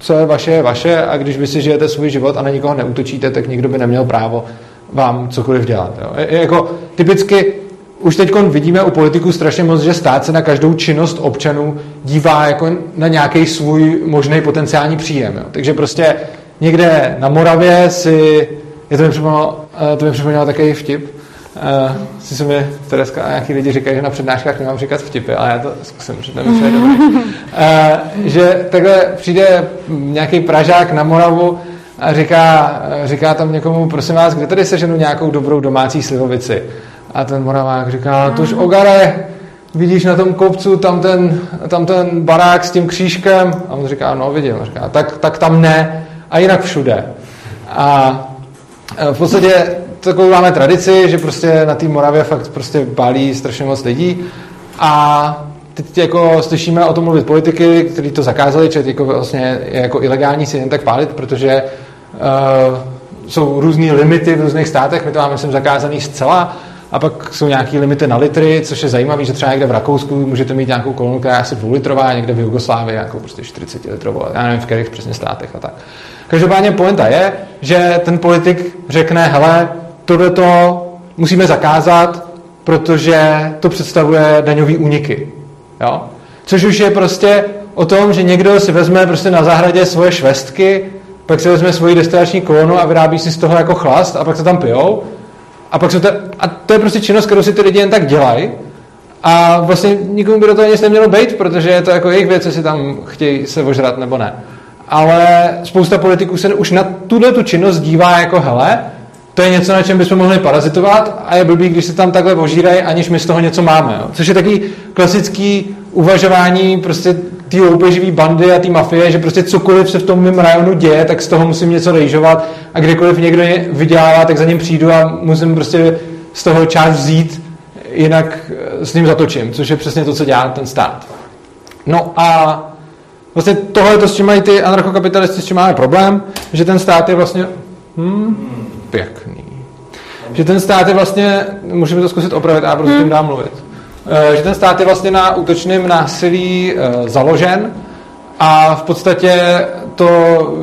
co je vaše, je vaše a když vy si žijete svůj život a na nikoho neútočíte, tak nikdo by neměl právo vám cokoliv dělat. Jo. Je, jako typicky už teď vidíme u politiků strašně moc, že stát se na každou činnost občanů dívá jako na nějaký svůj možný potenciální příjem. Jo. Takže prostě někde na Moravě si, je to mi připomnělo, eh, to mi připomnělo takový vtip, Uh, si se mi Tereska a nějaký lidi říkají, že na přednáškách nemám říkat vtipy, ale já to zkusím, že to je dobrý. Uh, že takhle přijde nějaký Pražák na Moravu a říká, říká tam někomu, prosím vás, kde tady seženu nějakou dobrou domácí slivovici? A ten Moravák říká, tuž ogare, vidíš na tom kopcu tam ten, tam ten barák s tím křížkem? A on říká, no vidím. A říká, tak, tak tam ne, a jinak všude. A v podstatě takovou máme tradici, že prostě na té Moravě fakt prostě pálí strašně moc lidí a teď jako slyšíme o tom mluvit politiky, kteří to zakázali, že jako vlastně je jako ilegální si jen tak pálit, protože uh, jsou různé limity v různých státech, my to máme sem zakázaný zcela, a pak jsou nějaké limity na litry, což je zajímavé, že třeba někde v Rakousku můžete mít nějakou kolonu, která je asi dvoulitrová, někde v Jugoslávii jako prostě 40 litrovou, já nevím v kterých přesně státech a tak. Každopádně pointa je, že ten politik řekne, hele, tohle to musíme zakázat, protože to představuje daňové úniky. Jo? Což už je prostě o tom, že někdo si vezme prostě na zahradě svoje švestky, pak si vezme svoji destilační kolonu a vyrábí si z toho jako chlast a pak se tam pijou. A, pak se to, a to je prostě činnost, kterou si ty lidi jen tak dělají. A vlastně nikomu by do toho nic nemělo být, protože je to jako jejich věc, jestli tam chtějí se ožrat nebo ne. Ale spousta politiků se už na tuhle tu činnost dívá jako hele, to je něco, na čem bychom mohli parazitovat a je blbý, když se tam takhle ožírají, aniž my z toho něco máme. Jo. Což je takový klasický uvažování prostě té loupeživý bandy a té mafie, že prostě cokoliv se v tom mém rajonu děje, tak z toho musím něco rejžovat a kdykoliv někdo je vydělává, tak za ním přijdu a musím prostě z toho část vzít, jinak eh, s ním zatočím, což je přesně to, co dělá ten stát. No a vlastně tohle to, s čím mají ty anarchokapitalisty, s čím máme problém, že ten stát je vlastně hmm, pěkný. Že ten stát je vlastně, můžeme to zkusit opravit, a prostě tím dám mluvit. Eh, že ten stát je vlastně na útočném násilí eh, založen a v podstatě to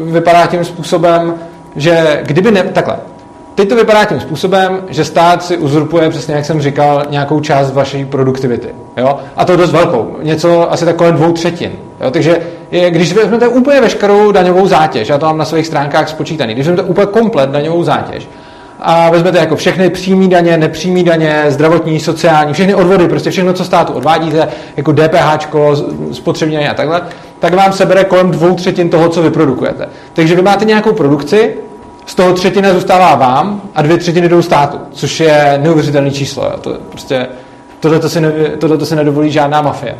vypadá tím způsobem, že kdyby ne, takhle, teď to vypadá tím způsobem, že stát si uzurpuje, přesně jak jsem říkal, nějakou část vaší produktivity. Jo? A to dost velkou. Něco asi tak kolem dvou třetin. Jo? Takže je, když vezmete úplně veškerou daňovou zátěž, já to mám na svých stránkách spočítaný, když vezmete úplně komplet daňovou zátěž, a vezmete jako všechny přímé daně, nepřímé daně, zdravotní, sociální, všechny odvody, prostě všechno, co státu odvádíte, jako DPH, spotřební a takhle, tak vám sebere kolem dvou třetin toho, co vyprodukujete. Takže vy máte nějakou produkci, z toho třetina zůstává vám a dvě třetiny jdou státu, což je neuvěřitelné číslo. Jo. To prostě, tohle to si, ne, tohle to si nedovolí žádná mafie.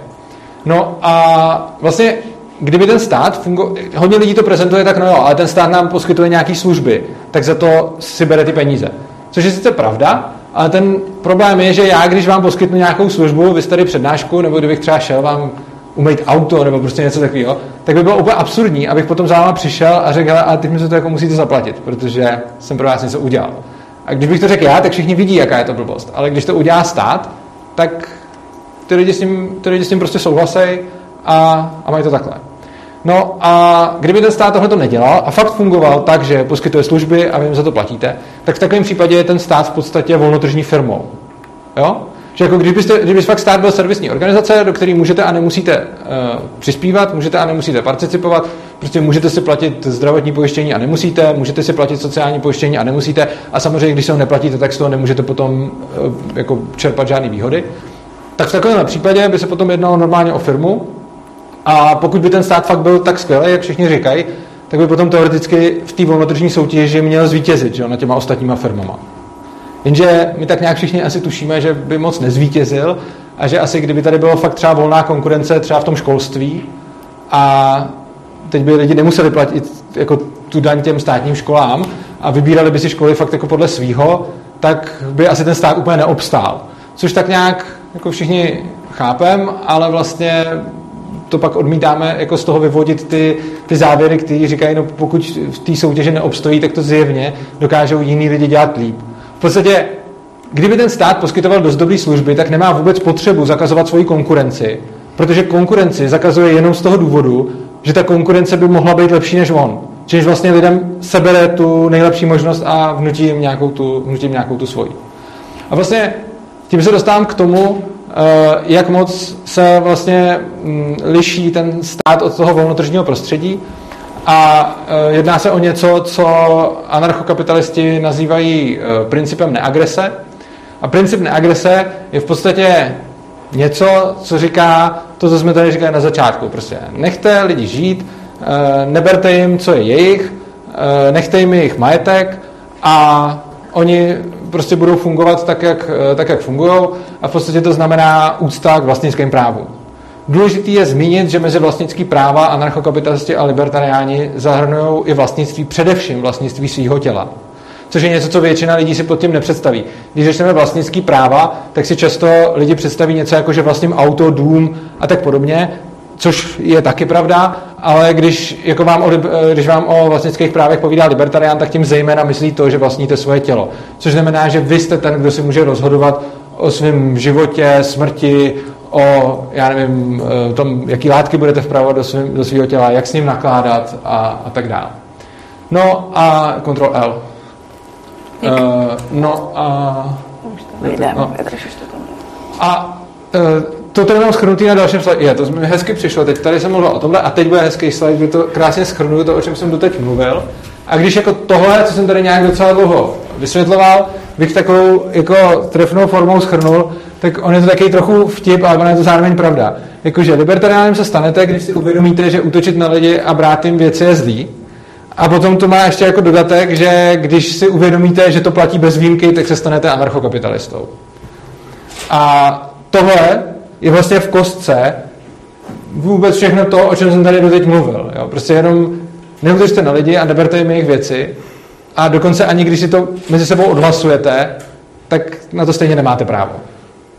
No a vlastně kdyby ten stát fungo... hodně lidí to prezentuje tak, no jo, ale ten stát nám poskytuje nějaké služby, tak za to si bere ty peníze. Což je sice pravda, ale ten problém je, že já, když vám poskytnu nějakou službu, vy jste tady přednášku, nebo kdybych třeba šel vám umýt auto nebo prostě něco takového, tak by bylo úplně absurdní, abych potom za váma přišel a řekl, a teď mi se to jako musíte zaplatit, protože jsem pro vás něco udělal. A když bych to řekl já, tak všichni vidí, jaká je to blbost. Ale když to udělá stát, tak ty lidi s tím, ty lidi s tím prostě souhlasí a, a mají to takhle. No a kdyby ten stát tohle to nedělal a fakt fungoval tak, že poskytuje služby a vy jim za to platíte, tak v takovém případě je ten stát v podstatě volnotržní firmou. Jo? Že jako kdybyste, kdyby fakt stát byl servisní organizace, do které můžete a nemusíte uh, přispívat, můžete a nemusíte participovat, prostě můžete si platit zdravotní pojištění a nemusíte, můžete si platit sociální pojištění a nemusíte a samozřejmě, když se ho neplatíte, tak z toho nemůžete potom uh, jako čerpat žádné výhody. Tak v takovém případě by se potom jednalo normálně o firmu, a pokud by ten stát fakt byl tak skvělý, jak všichni říkají, tak by potom teoreticky v té volnotržní soutěži měl zvítězit že, na těma ostatníma firmama. Jenže my tak nějak všichni asi tušíme, že by moc nezvítězil a že asi kdyby tady bylo fakt třeba volná konkurence třeba v tom školství a teď by lidi nemuseli platit jako tu daň těm státním školám a vybírali by si školy fakt jako podle svýho, tak by asi ten stát úplně neobstál. Což tak nějak jako všichni chápem, ale vlastně to pak odmítáme jako z toho vyvodit ty, ty závěry, které říkají, no pokud v té soutěži neobstojí, tak to zjevně dokážou jiní lidi dělat líp. V podstatě, kdyby ten stát poskytoval dost dobré služby, tak nemá vůbec potřebu zakazovat svoji konkurenci, protože konkurenci zakazuje jenom z toho důvodu, že ta konkurence by mohla být lepší než on. Čímž vlastně lidem sebere tu nejlepší možnost a vnutí jim nějakou tu, vnutí jim nějakou tu svoji. A vlastně tím se dostávám k tomu, jak moc se vlastně mm, liší ten stát od toho volnotržního prostředí. A eh, jedná se o něco, co anarchokapitalisti nazývají eh, principem neagrese. A princip neagrese je v podstatě něco, co říká to, co jsme tady říkali na začátku. Prostě nechte lidi žít, neberte jim, co je jejich, nechte jim jejich majetek a oni prostě budou fungovat tak, jak, eh, tak, jak fungují a v podstatě to znamená úcta k vlastnickým právům. Důležitý je zmínit, že mezi vlastnický práva anarchokapitalisti a libertariáni zahrnují i vlastnictví, především vlastnictví svého těla. Což je něco, co většina lidí si pod tím nepředstaví. Když řešíme vlastnický práva, tak si často lidi představí něco jako, že vlastním auto, dům a tak podobně. Což je taky pravda, ale když, jako vám o, když vám o vlastnických právech povídá libertarián, tak tím zejména myslí to, že vlastníte svoje tělo. Což znamená, že vy jste ten, kdo si může rozhodovat o svém životě, smrti, o, já nevím, eh, tom, jaký látky budete vpravovat do, do svého těla, jak s ním nakládat a, a tak dále. No a Ctrl L. Uh, no a... No. A uh, to to jenom schrnutý na dalším slide. Je, to mi hezky přišlo. Teď tady jsem mluvil o tomhle a teď bude hezký slide, kde to krásně schrnuju to, o čem jsem doteď mluvil. A když jako tohle, co jsem tady nějak docela dlouho vysvětloval, bych takovou jako trefnou formou schrnul, tak on je to taky trochu vtip, ale on je to zároveň pravda. Jakože libertariánem se stanete, když si uvědomíte, že útočit na lidi a brát jim věci je zlý. A potom to má ještě jako dodatek, že když si uvědomíte, že to platí bez výjimky, tak se stanete anarchokapitalistou. A tohle je vlastně v kostce vůbec všechno to, o čem jsem tady doteď mluvil. Jo? Prostě jenom neutočte na lidi a neberte jim jejich věci a dokonce ani když si to mezi sebou odhlasujete, tak na to stejně nemáte právo.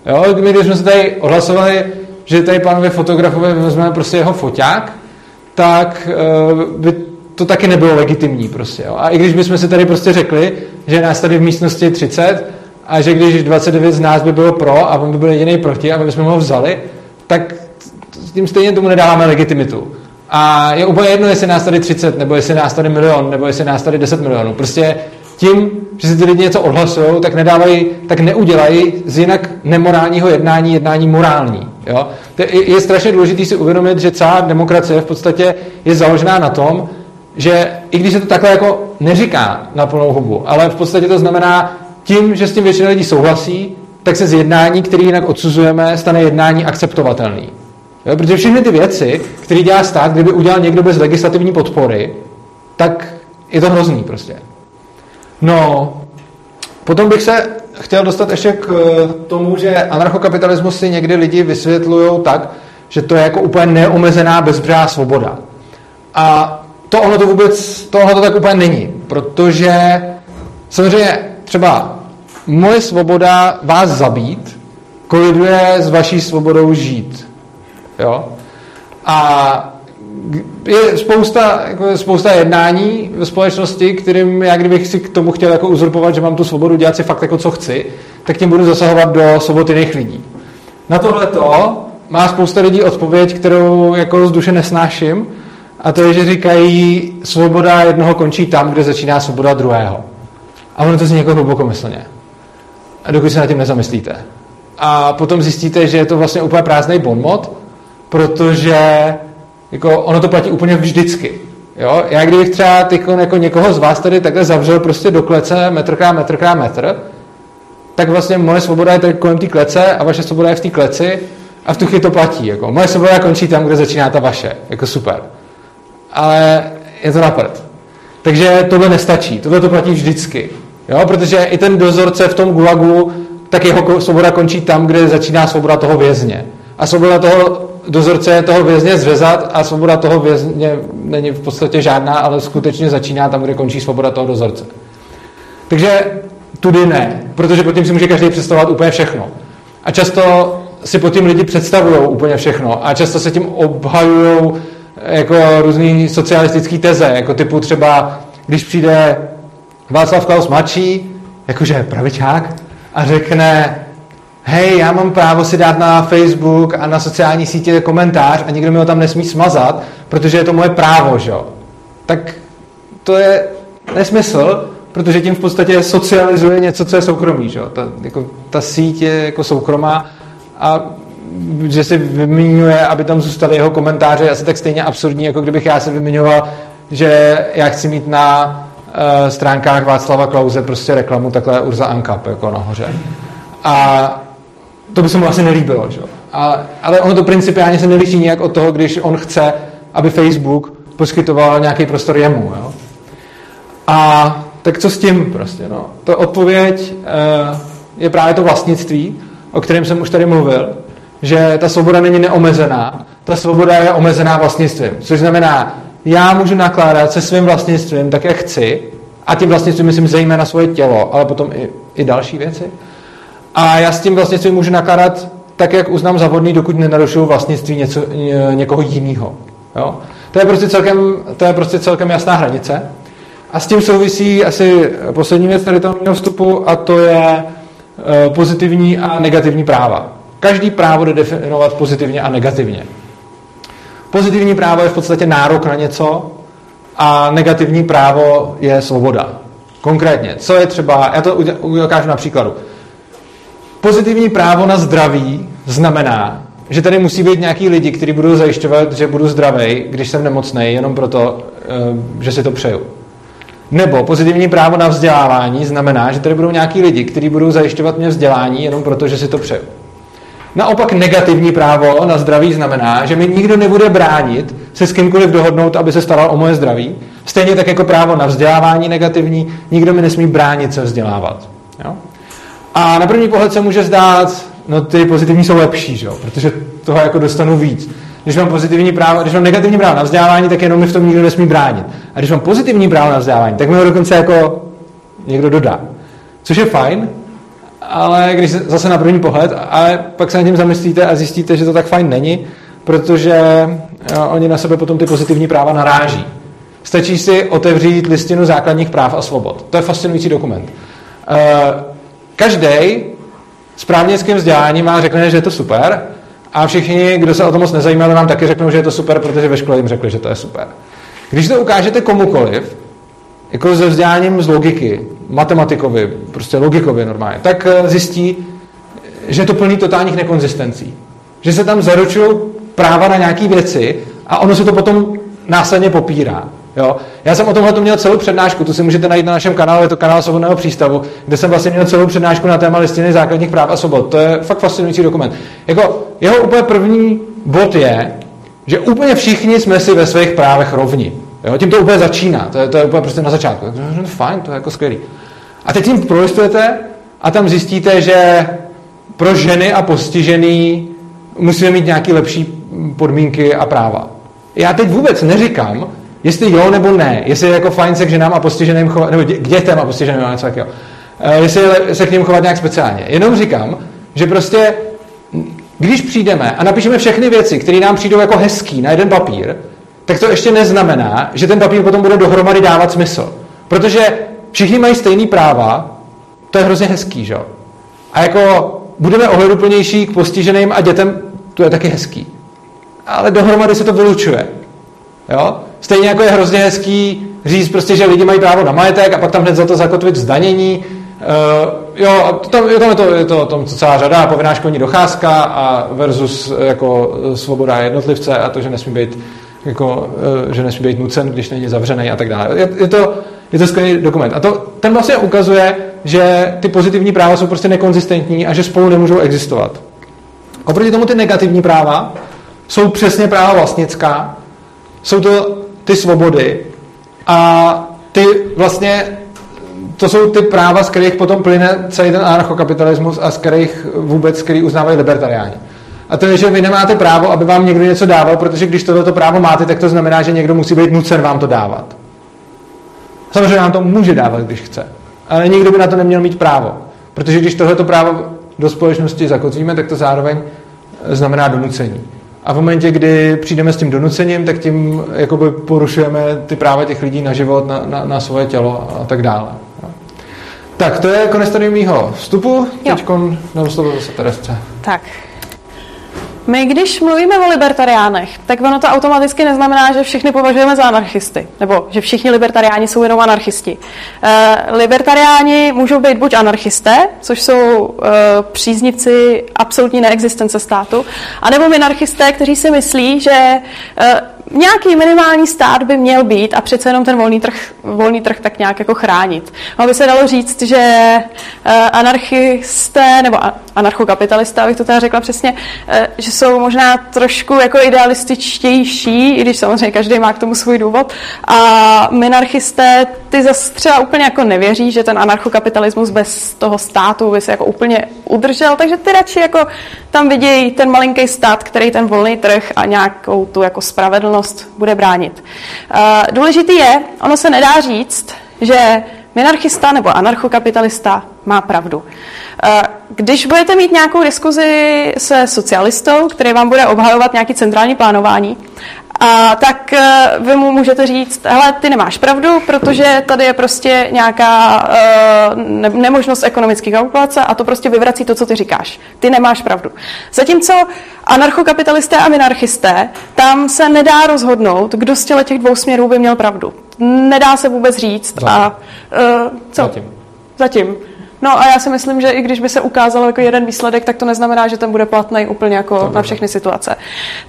Jo? My, když jsme se tady odhlasovali, že tady pánové fotografové vezmeme prostě jeho foťák, tak uh, by to taky nebylo legitimní prostě. Jo? A i když bychom si tady prostě řekli, že nás tady v místnosti 30 a že když 29 z nás by bylo pro a on by byl jediný proti a my bychom ho vzali, tak tím stejně tomu nedáváme legitimitu. A je úplně jedno, jestli nás tady 30, nebo jestli nás tady milion, nebo jestli nás tady 10 milionů. Prostě tím, že si ty lidi něco odhlasují, tak nedávají, tak neudělají z jinak nemorálního jednání jednání morální. Jo? Je, je strašně důležité si uvědomit, že celá demokracie v podstatě je založená na tom, že i když se to takhle jako neříká na plnou hubu, ale v podstatě to znamená tím, že s tím většina lidí souhlasí, tak se z jednání, který jinak odsuzujeme, stane jednání akceptovatelný. Jo, protože všechny ty věci, které dělá stát, kdyby udělal někdo bez legislativní podpory, tak je to hrozný prostě. No, potom bych se chtěl dostat ještě k tomu, že anarchokapitalismus si někdy lidi vysvětlují tak, že to je jako úplně neomezená bezbřehá svoboda. A to ono to vůbec, tohle to tak úplně není, protože samozřejmě třeba moje svoboda vás zabít koliduje s vaší svobodou žít. Jo? A je spousta, jako spousta jednání ve společnosti, kterým já kdybych si k tomu chtěl jako uzurpovat, že mám tu svobodu dělat si fakt jako co chci, tak tím budu zasahovat do svobody jiných lidí. Na tohle to má spousta lidí odpověď, kterou jako z duše nesnáším, a to je, že říkají, svoboda jednoho končí tam, kde začíná svoboda druhého. A ono to zní jako hlubokomyslně. A dokud se na tím nezamyslíte. A potom zjistíte, že je to vlastně úplně prázdný bonmot, protože jako ono to platí úplně vždycky. Jo? Já kdybych třeba tyko, jako někoho z vás tady takhle zavřel prostě do klece metr krát metr krát metr, tak vlastně moje svoboda je tady kolem té klece a vaše svoboda je v té kleci a v tu chvíli to platí. Jako. Moje svoboda končí tam, kde začíná ta vaše. Jako super. Ale je to napad. Takže tohle nestačí. Tohle to platí vždycky. Jo? Protože i ten dozorce v tom gulagu, tak jeho svoboda končí tam, kde začíná svoboda toho vězně. A svoboda toho dozorce je toho vězně zřezat a svoboda toho vězně není v podstatě žádná, ale skutečně začíná tam, kde končí svoboda toho dozorce. Takže tudy ne, protože pod tím si může každý představovat úplně všechno. A často si pod tím lidi představují úplně všechno a často se tím obhajují jako různý socialistický teze, jako typu třeba, když přijde Václav Klaus mladší, jakože pravičák, a řekne, hej, já mám právo si dát na Facebook a na sociální sítě komentář a nikdo mi ho tam nesmí smazat, protože je to moje právo, že jo. Tak to je nesmysl, protože tím v podstatě socializuje něco, co je soukromý, že jo. Ta, jako, ta síť je jako soukromá a že si vyměňuje, aby tam zůstaly jeho komentáře, asi tak stejně absurdní, jako kdybych já se vyměňoval, že já chci mít na uh, stránkách Václava Klauze prostě reklamu takhle Urza Ankap jako nahoře. A to by se mu asi nelíbilo. Že? A, ale ono to principiálně se neliší nijak od toho, když on chce, aby Facebook poskytoval nějaký prostor jemu. Jo? A tak co s tím prostě? No? To odpověď uh, je právě to vlastnictví, o kterém jsem už tady mluvil, že ta svoboda není neomezená, ta svoboda je omezená vlastnictvím. Což znamená, já můžu nakládat se svým vlastnictvím tak, jak chci, a tím vlastnictvím myslím zejména svoje tělo, ale potom i, i další věci. A já s tím vlastnictvím můžu nakládat tak, jak uznám za vhodný, dokud nenarušuju vlastnictví něco, někoho jiného. To je, prostě celkem, to je prostě celkem jasná hranice. A s tím souvisí asi poslední věc tady toho vstupu a to je e, pozitivní a negativní práva. Každý právo jde definovat pozitivně a negativně. Pozitivní právo je v podstatě nárok na něco a negativní právo je svoboda. Konkrétně, co je třeba, já to ukážu na příkladu. Pozitivní právo na zdraví znamená, že tady musí být nějaký lidi, kteří budou zajišťovat, že budu zdravý, když jsem nemocný, jenom proto, eh, že si to přeju. Nebo pozitivní právo na vzdělávání znamená, že tady budou nějaký lidi, kteří budou zajišťovat mě vzdělání jenom proto, že si to přeju. Naopak negativní právo na zdraví znamená, že mi nikdo nebude bránit se s kýmkoliv dohodnout, aby se staral o moje zdraví. Stejně tak jako právo na vzdělávání negativní, nikdo mi nesmí bránit se vzdělávat. Jo? A na první pohled se může zdát, no ty pozitivní jsou lepší, že? protože toho jako dostanu víc. Když mám pozitivní právo, když mám negativní právo na vzdělávání, tak jenom mi v tom nikdo nesmí bránit. A když mám pozitivní právo na vzdělávání, tak mi ho dokonce jako někdo dodá. Což je fajn, ale když zase na první pohled, ale pak se nad tím zamyslíte a zjistíte, že to tak fajn není, protože eh, oni na sebe potom ty pozitivní práva naráží. Stačí si otevřít listinu základních práv a svobod. To je fascinující dokument. Eh, Každý s právnickým vzděláním má řekne, že je to super a všichni, kdo se o to moc nezajímali, vám taky řeknou, že je to super, protože ve škole jim řekli, že to je super. Když to ukážete komukoliv, jako se vzděláním z logiky, matematikovi, prostě logikovi normálně, tak eh, zjistí, že to plný totálních nekonzistencí. Že se tam zaručují práva na nějaké věci a ono se to potom následně popírá. Jo? Já jsem o tomhle měl celou přednášku, tu si můžete najít na našem kanálu, je to kanál Svobodného přístavu, kde jsem vlastně měl celou přednášku na téma listiny základních práv a svobod. To je fakt fascinující dokument. Jako, jeho úplně první bod je, že úplně všichni jsme si ve svých právech rovni. Jo? Tím to úplně začíná, to je, to je úplně prostě na začátku. No, fajn, to je jako skvělý. A teď tím prolistujete a tam zjistíte, že pro ženy a postižený musíme mít nějaké lepší podmínky a práva. Já teď vůbec neříkám, jestli jo nebo ne, jestli je jako fajn se k ženám a postiženým chovat, nebo k dětem a postiženým a něco takového, eh, jestli se k ním chovat nějak speciálně. Jenom říkám, že prostě když přijdeme a napíšeme všechny věci, které nám přijdou jako hezký na jeden papír, tak to ještě neznamená, že ten papír potom bude dohromady dávat smysl. Protože všichni mají stejný práva, to je hrozně hezký, že A jako budeme ohleduplnější k postiženým a dětem, to je taky hezký. Ale dohromady se to vylučuje. Jo? Stejně jako je hrozně hezký říct prostě, že lidi mají právo na majetek a pak tam hned za to zakotvit zdanění. Uh, jo, tam, je, tam je, to, je to tom celá řada, povinná školní docházka a versus jako svoboda jednotlivce a to, že nesmí být jako, uh, že nesmí být nucen, když není zavřený a tak dále. Je, je to, je to skvělý dokument. A to, ten vlastně ukazuje, že ty pozitivní práva jsou prostě nekonzistentní a že spolu nemůžou existovat. Oproti tomu ty negativní práva jsou přesně práva vlastnická, jsou to ty svobody a ty vlastně to jsou ty práva, z kterých potom plyne celý ten anarchokapitalismus a z kterých vůbec, který uznávají libertariáni. A to je, že vy nemáte právo, aby vám někdo něco dával, protože když tohleto právo máte, tak to znamená, že někdo musí být nucen vám to dávat. Samozřejmě nám to může dávat, když chce. Ale nikdo by na to neměl mít právo. Protože když tohleto právo do společnosti zakotvíme, tak to zároveň znamená donucení. A v momentě, kdy přijdeme s tím donucením, tak tím jakoby porušujeme ty práva těch lidí na život, na, na, na svoje tělo a tak dále. Tak, to je konec tady mýho vstupu. Teď dám slovo zase Teresce. Tak, my, když mluvíme o libertariánech, tak ono to automaticky neznamená, že všichni považujeme za anarchisty, nebo že všichni libertariáni jsou jenom anarchisti. E, libertariáni můžou být buď anarchisté, což jsou e, příznivci absolutní neexistence státu, anebo minarchisté, kteří si myslí, že e, nějaký minimální stát by měl být a přece jenom ten volný trh, volný trh tak nějak jako chránit. No, by se dalo říct, že uh, anarchisté nebo anarchokapitalisté, abych to teda řekla přesně, uh, že jsou možná trošku jako idealističtější, i když samozřejmě každý má k tomu svůj důvod. A minarchisté ty zase třeba úplně jako nevěří, že ten anarchokapitalismus bez toho státu by se jako úplně udržel, takže ty radši jako tam vidějí ten malinký stát, který ten volný trh a nějakou tu jako spravedlnost bude bránit. Eh, důležitý je, ono se nedá říct, že minarchista nebo anarchokapitalista má pravdu. Eh, když budete mít nějakou diskuzi se socialistou, který vám bude obhajovat nějaký centrální plánování, a tak eh, vy mu můžete říct, hele, ty nemáš pravdu, protože tady je prostě nějaká uh, ne- nemožnost ekonomické kalkulace a to prostě vyvrací to, co ty říkáš. Ty nemáš pravdu. Zatímco anarchokapitalisté a minarchisté, tam se nedá rozhodnout, kdo z těch dvou směrů by měl pravdu. Nedá se vůbec říct. Zatím. A, uh, co? Zatím. Zatím. No a já si myslím, že i když by se ukázalo jako jeden výsledek, tak to neznamená, že ten bude platný úplně jako na všechny situace.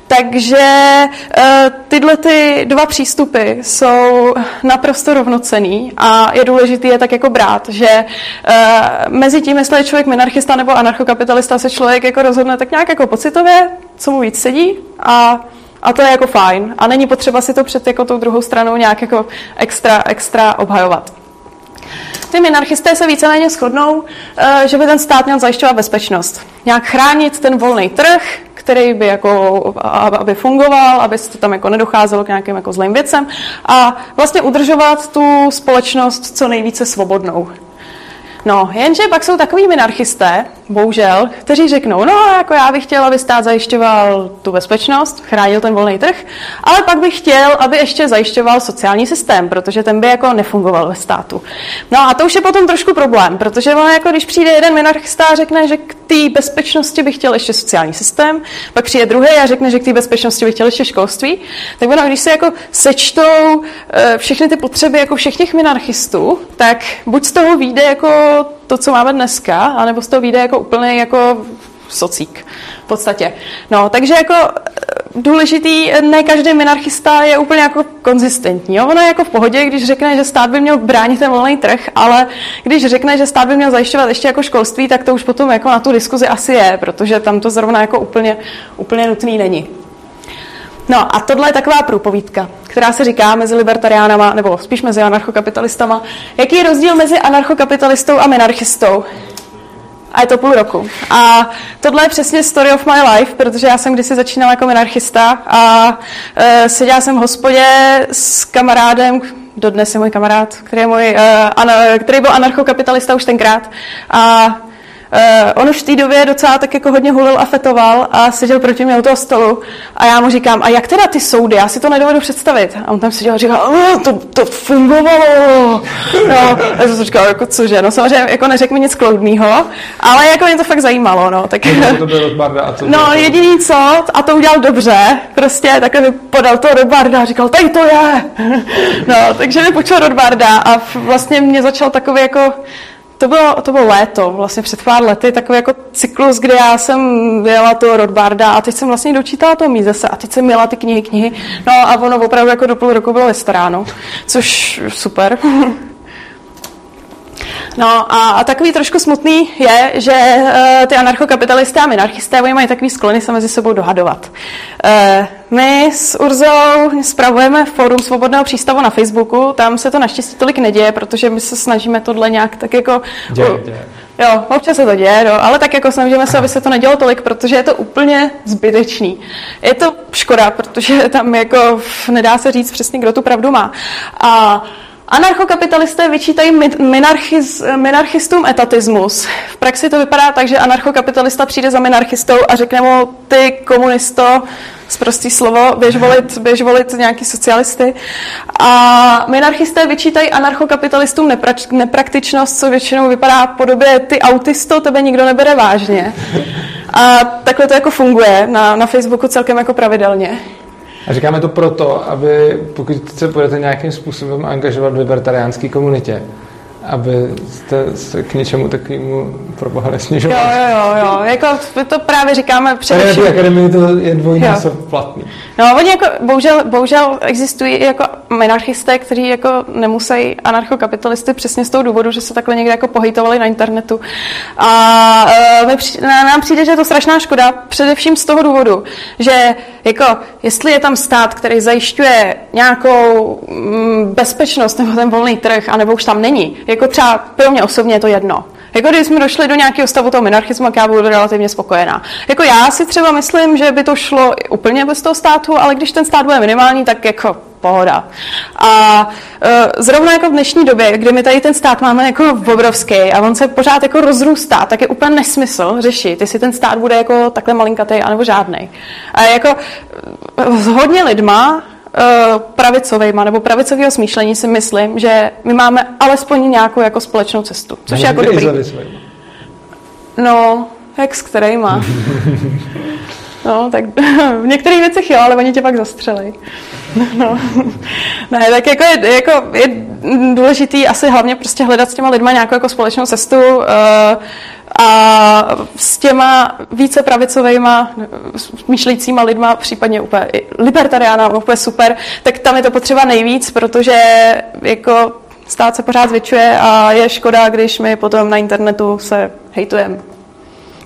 Takže uh, tyhle ty dva přístupy jsou naprosto rovnocený a je důležité je tak jako brát, že uh, mezi tím, jestli je člověk minarchista nebo anarchokapitalista, se člověk jako rozhodne tak nějak jako pocitově, co mu víc sedí a a to je jako fajn. A není potřeba si to před jako tou druhou stranou nějak jako extra, extra obhajovat. Ty minarchisté se víceméně shodnou, eh, že by ten stát měl zajišťovat bezpečnost. Nějak chránit ten volný trh, který by jako, aby fungoval, aby se to tam jako nedocházelo k nějakým jako zlým věcem a vlastně udržovat tu společnost co nejvíce svobodnou. No, jenže pak jsou takový minarchisté, bohužel, kteří řeknou, no, jako já bych chtěl, aby stát zajišťoval tu bezpečnost, chránil ten volný trh, ale pak bych chtěl, aby ještě zajišťoval sociální systém, protože ten by jako nefungoval ve státu. No a to už je potom trošku problém, protože ono jako když přijde jeden minarchista a řekne, že k té bezpečnosti by chtěl ještě sociální systém, pak přijde druhý a řekne, že k té bezpečnosti by chtěl ještě školství, tak ono, když se jako sečtou eh, všechny ty potřeby jako všech těch minarchistů, tak buď z toho vyjde jako to, co máme dneska, anebo z toho vyjde jako úplně jako socík v podstatě. No, takže jako důležitý, ne každý minarchista je úplně jako konzistentní. Jo? Ono je jako v pohodě, když řekne, že stát by měl bránit ten volný trh, ale když řekne, že stát by měl zajišťovat ještě jako školství, tak to už potom jako na tu diskuzi asi je, protože tam to zrovna jako úplně, úplně nutný není. No a tohle je taková průpovídka, která se říká mezi libertariánama, nebo spíš mezi anarchokapitalistama. Jaký je rozdíl mezi anarchokapitalistou a minarchistou? A je to půl roku. A tohle je přesně story of my life, protože já jsem kdysi začínala jako minarchista a e, seděla jsem v hospodě s kamarádem, dodnes je můj kamarád, který, je můj, e, ana, který byl anarchokapitalista už tenkrát. A Uh, on už v té době docela tak jako hodně hulil a fetoval a seděl proti mě u toho stolu a já mu říkám, a jak teda ty soudy, já si to nedovedu představit. A on tam seděl a říkal, to, to fungovalo. No, a jsem si říkal, jako cože, no samozřejmě jako neřekl mi nic kloudného, ale jako mě to fakt zajímalo, no. Tak... To bylo Rothbarda a co No, bylo? jediný co, a to udělal dobře, prostě takhle mi podal to Rothbarda a říkal, tady to je. No, takže mi počul Rothbarda a vlastně mě začal takový jako to bylo, to bylo léto, vlastně před pár lety, takový jako cyklus, kde já jsem jela toho Rothbarda a teď jsem vlastně dočítala to Mízese a teď jsem měla ty knihy, knihy, no a ono opravdu jako do půl roku bylo vystaráno, což super. No a, a takový trošku smutný je, že uh, ty anarchokapitalisté a minarchisté oni mají takový sklony se mezi sebou dohadovat. Uh, my s Urzou spravujeme Fórum Svobodného přístavu na Facebooku, tam se to naštěstí tolik neděje, protože my se snažíme tohle nějak tak jako... Děje, děje. Jo, občas se to děje, no, ale tak jako snažíme se, aby se to nedělo tolik, protože je to úplně zbytečný. Je to škoda, protože tam jako nedá se říct přesně, kdo tu pravdu má. A Anarchokapitalisté vyčítají minarchiz, minarchistům etatismus. V praxi to vypadá tak, že anarchokapitalista přijde za minarchistou a řekne mu, ty komunisto, zprostý slovo, běž volit, běž volit nějaký socialisty. A minarchisté vyčítají anarchokapitalistům nepra, nepraktičnost, co většinou vypadá v podobě, ty autisto, tebe nikdo nebere vážně. A takhle to jako funguje na, na Facebooku celkem jako pravidelně. A říkáme to proto, aby pokud se budete nějakým způsobem angažovat v libertariánské komunitě, aby jste se k něčemu takovému pro boha Jo, nesnižovali. jo, jo, jo. Jako my to právě říkáme především. té akademii to je dvojnásob platný. No, oni jako, bohužel, bohužel existují jako minarchisté, kteří jako nemusí anarchokapitalisty přesně z toho důvodu, že se takhle někde jako pohejtovali na internetu. A uh, my nám přijde, že je to strašná škoda, především z toho důvodu, že jako, jestli je tam stát, který zajišťuje nějakou mm, bezpečnost nebo ten volný trh, anebo už tam není, jako třeba pro mě osobně je to jedno. Jako když jsme došli do nějakého stavu toho minarchismu, tak já budu relativně spokojená. Jako já si třeba myslím, že by to šlo úplně bez toho státu, ale když ten stát bude minimální, tak jako pohoda. A uh, zrovna jako v dnešní době, kdy my tady ten stát máme jako obrovský a on se pořád jako rozrůstá, tak je úplně nesmysl řešit, jestli ten stát bude jako takhle malinkatý, anebo žádný. A jako s hodně lidma pravicovejma nebo pravicového smýšlení si myslím, že my máme alespoň nějakou jako společnou cestu, což je jako dobrý. No, jak s kterýma? No, tak v některých věcech jo, ale oni tě pak zastřelej. No. Ne, tak jako je, jako je důležitý asi hlavně prostě hledat s těma lidma nějakou jako společnou cestu uh, a s těma více pravicovejma, myšlejícíma lidma, případně úplně libertariána, úplně super, tak tam je to potřeba nejvíc, protože jako stát se pořád zvětšuje a je škoda, když my potom na internetu se hejtujeme.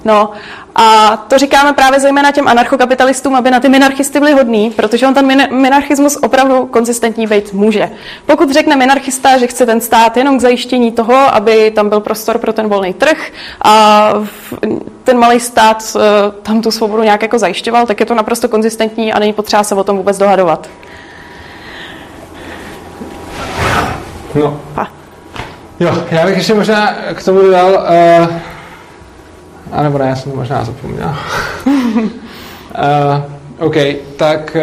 No a to říkáme právě zejména těm anarchokapitalistům, aby na ty minarchisty byli hodní, protože on ten min- minarchismus opravdu konzistentní být může. Pokud řekne minarchista, že chce ten stát jenom k zajištění toho, aby tam byl prostor pro ten volný trh a ten malý stát eh, tam tu svobodu nějak jako zajišťoval, tak je to naprosto konzistentní a není potřeba se o tom vůbec dohadovat. No. A. Jo, já bych ještě možná k tomu dodal, uh a nebo ne, já jsem to možná zapomněl. uh, OK, tak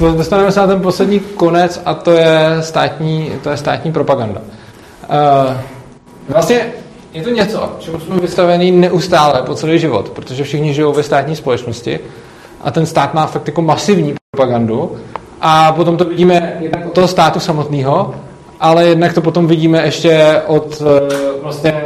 uh, dostaneme se na ten poslední konec a to je státní, to je státní propaganda. Uh, vlastně je to něco, čemu jsme vystavení neustále po celý život, protože všichni žijou ve státní společnosti a ten stát má fakt jako masivní propagandu a potom to vidíme jednak od toho státu samotného, ale jednak to potom vidíme ještě od vlastně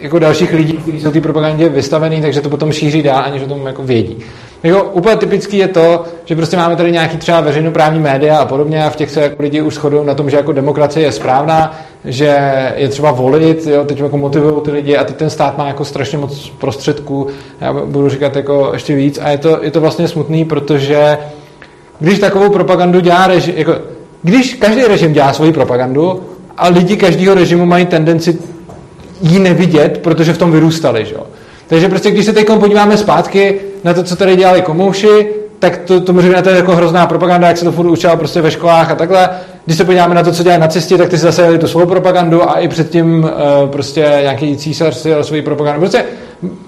jako dalších lidí, kteří jsou ty propagandě vystavený, takže to potom šíří dál, aniž o tom jako vědí. Jako úplně typický je to, že prostě máme tady nějaký třeba veřejnoprávní média a podobně a v těch se jako lidi už shodují na tom, že jako demokracie je správná, že je třeba volit, jo, teď jako motivují ty lidi a teď ten stát má jako strašně moc prostředků, já budu říkat jako ještě víc a je to, je to vlastně smutný, protože když takovou propagandu dělá režim, jako, když každý režim dělá svoji propagandu a lidi každého režimu mají tendenci jí nevidět, protože v tom vyrůstali. Že? Takže prostě, když se teď podíváme zpátky na to, co tady dělali komouši, tak to, to může být jako hrozná propaganda, jak se to furt učilo prostě ve školách a takhle. Když se podíváme na to, co dělají nacisti, tak ty si zase jeli tu svou propagandu a i předtím uh, prostě nějaký císař si jel svoji propagandu. Prostě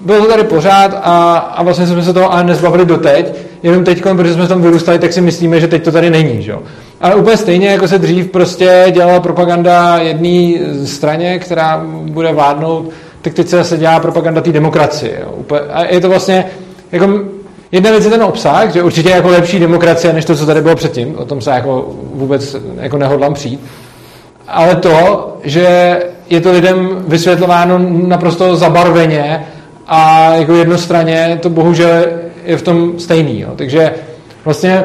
bylo to tady pořád a, a vlastně jsme se toho ale nezbavili doteď, jenom teď, protože jsme tam vyrůstali, tak si myslíme, že teď to tady není. Že? Ale úplně stejně, jako se dřív prostě dělala propaganda jedné straně, která bude vládnout, tak teď se zase dělá propaganda té demokracie. Jo? A je to vlastně, jako, jedna věc je ten obsah, že určitě je jako lepší demokracie, než to, co tady bylo předtím, o tom se jako vůbec jako nehodlám přijít. Ale to, že je to lidem vysvětlováno naprosto zabarveně a jako jednostranně, to bohužel je v tom stejný. Jo. Takže vlastně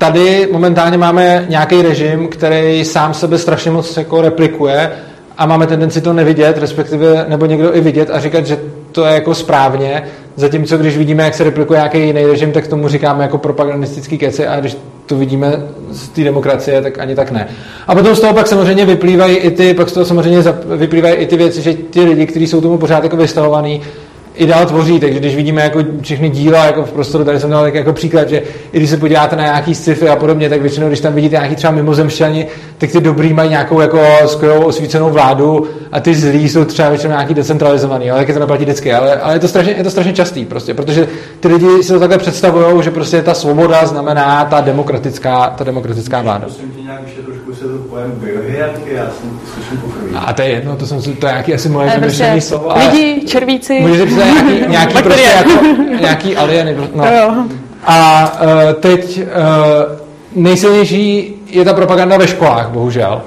tady momentálně máme nějaký režim, který sám sebe strašně moc jako replikuje a máme tendenci to nevidět, respektive nebo někdo i vidět a říkat, že to je jako správně, zatímco když vidíme, jak se replikuje nějaký jiný režim, tak tomu říkáme jako propagandistický keci a když to vidíme z té demokracie, tak ani tak ne. A potom z toho pak samozřejmě vyplývají i ty, pak z toho samozřejmě vyplývají i ty věci, že ti lidi, kteří jsou tomu pořád jako vystavovaní, i dál tvoří, takže když vidíme jako všechny díla jako v prostoru, tady jsem dal jako příklad, že i když se podíváte na nějaký sci-fi a podobně, tak většinou, když tam vidíte nějaký třeba mimozemšťani, tak ty dobrý mají nějakou jako skvělou osvícenou vládu a ty zlí jsou třeba většinou nějaký decentralizovaný, ale taky to neplatí vždycky, ale, ale je, to strašně, je to strašně častý prostě, protože ty lidi si to takhle představují, že prostě ta svoboda znamená ta demokratická, ta demokratická vláda. Prosím nějak to pojem biohierarchie, já jsem to slyším poprvé. A to je jedno, to, jsem, to je nějaký asi moje vymyšlené slovo. Lidi, červíci. Můžete nějaký, nějaký prostě jako, nějaký alieny. No. A uh, teď uh, nejsilnější je ta propaganda ve školách, bohužel.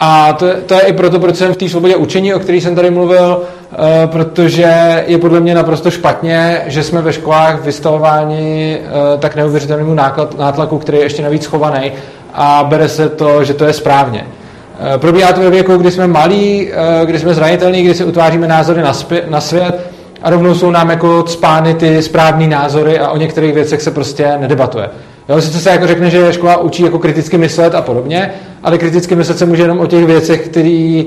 A to, to je i proto, proč jsem v té svobodě učení, o který jsem tady mluvil, uh, protože je podle mě naprosto špatně, že jsme ve školách vystavováni uh, tak neuvěřitelnému nátlaku, který je ještě navíc schovaný a bere se to, že to je správně. Uh, probíhá to ve věku, kdy jsme malí, uh, kdy jsme zranitelní, kdy si utváříme názory na, spě- na svět a rovnou jsou nám jako cpány ty správné názory a o některých věcech se prostě nedebatuje. Jo, sice se jako řekne, že škola učí jako kriticky myslet a podobně, ale kriticky myslet se může jenom o těch věcech, který,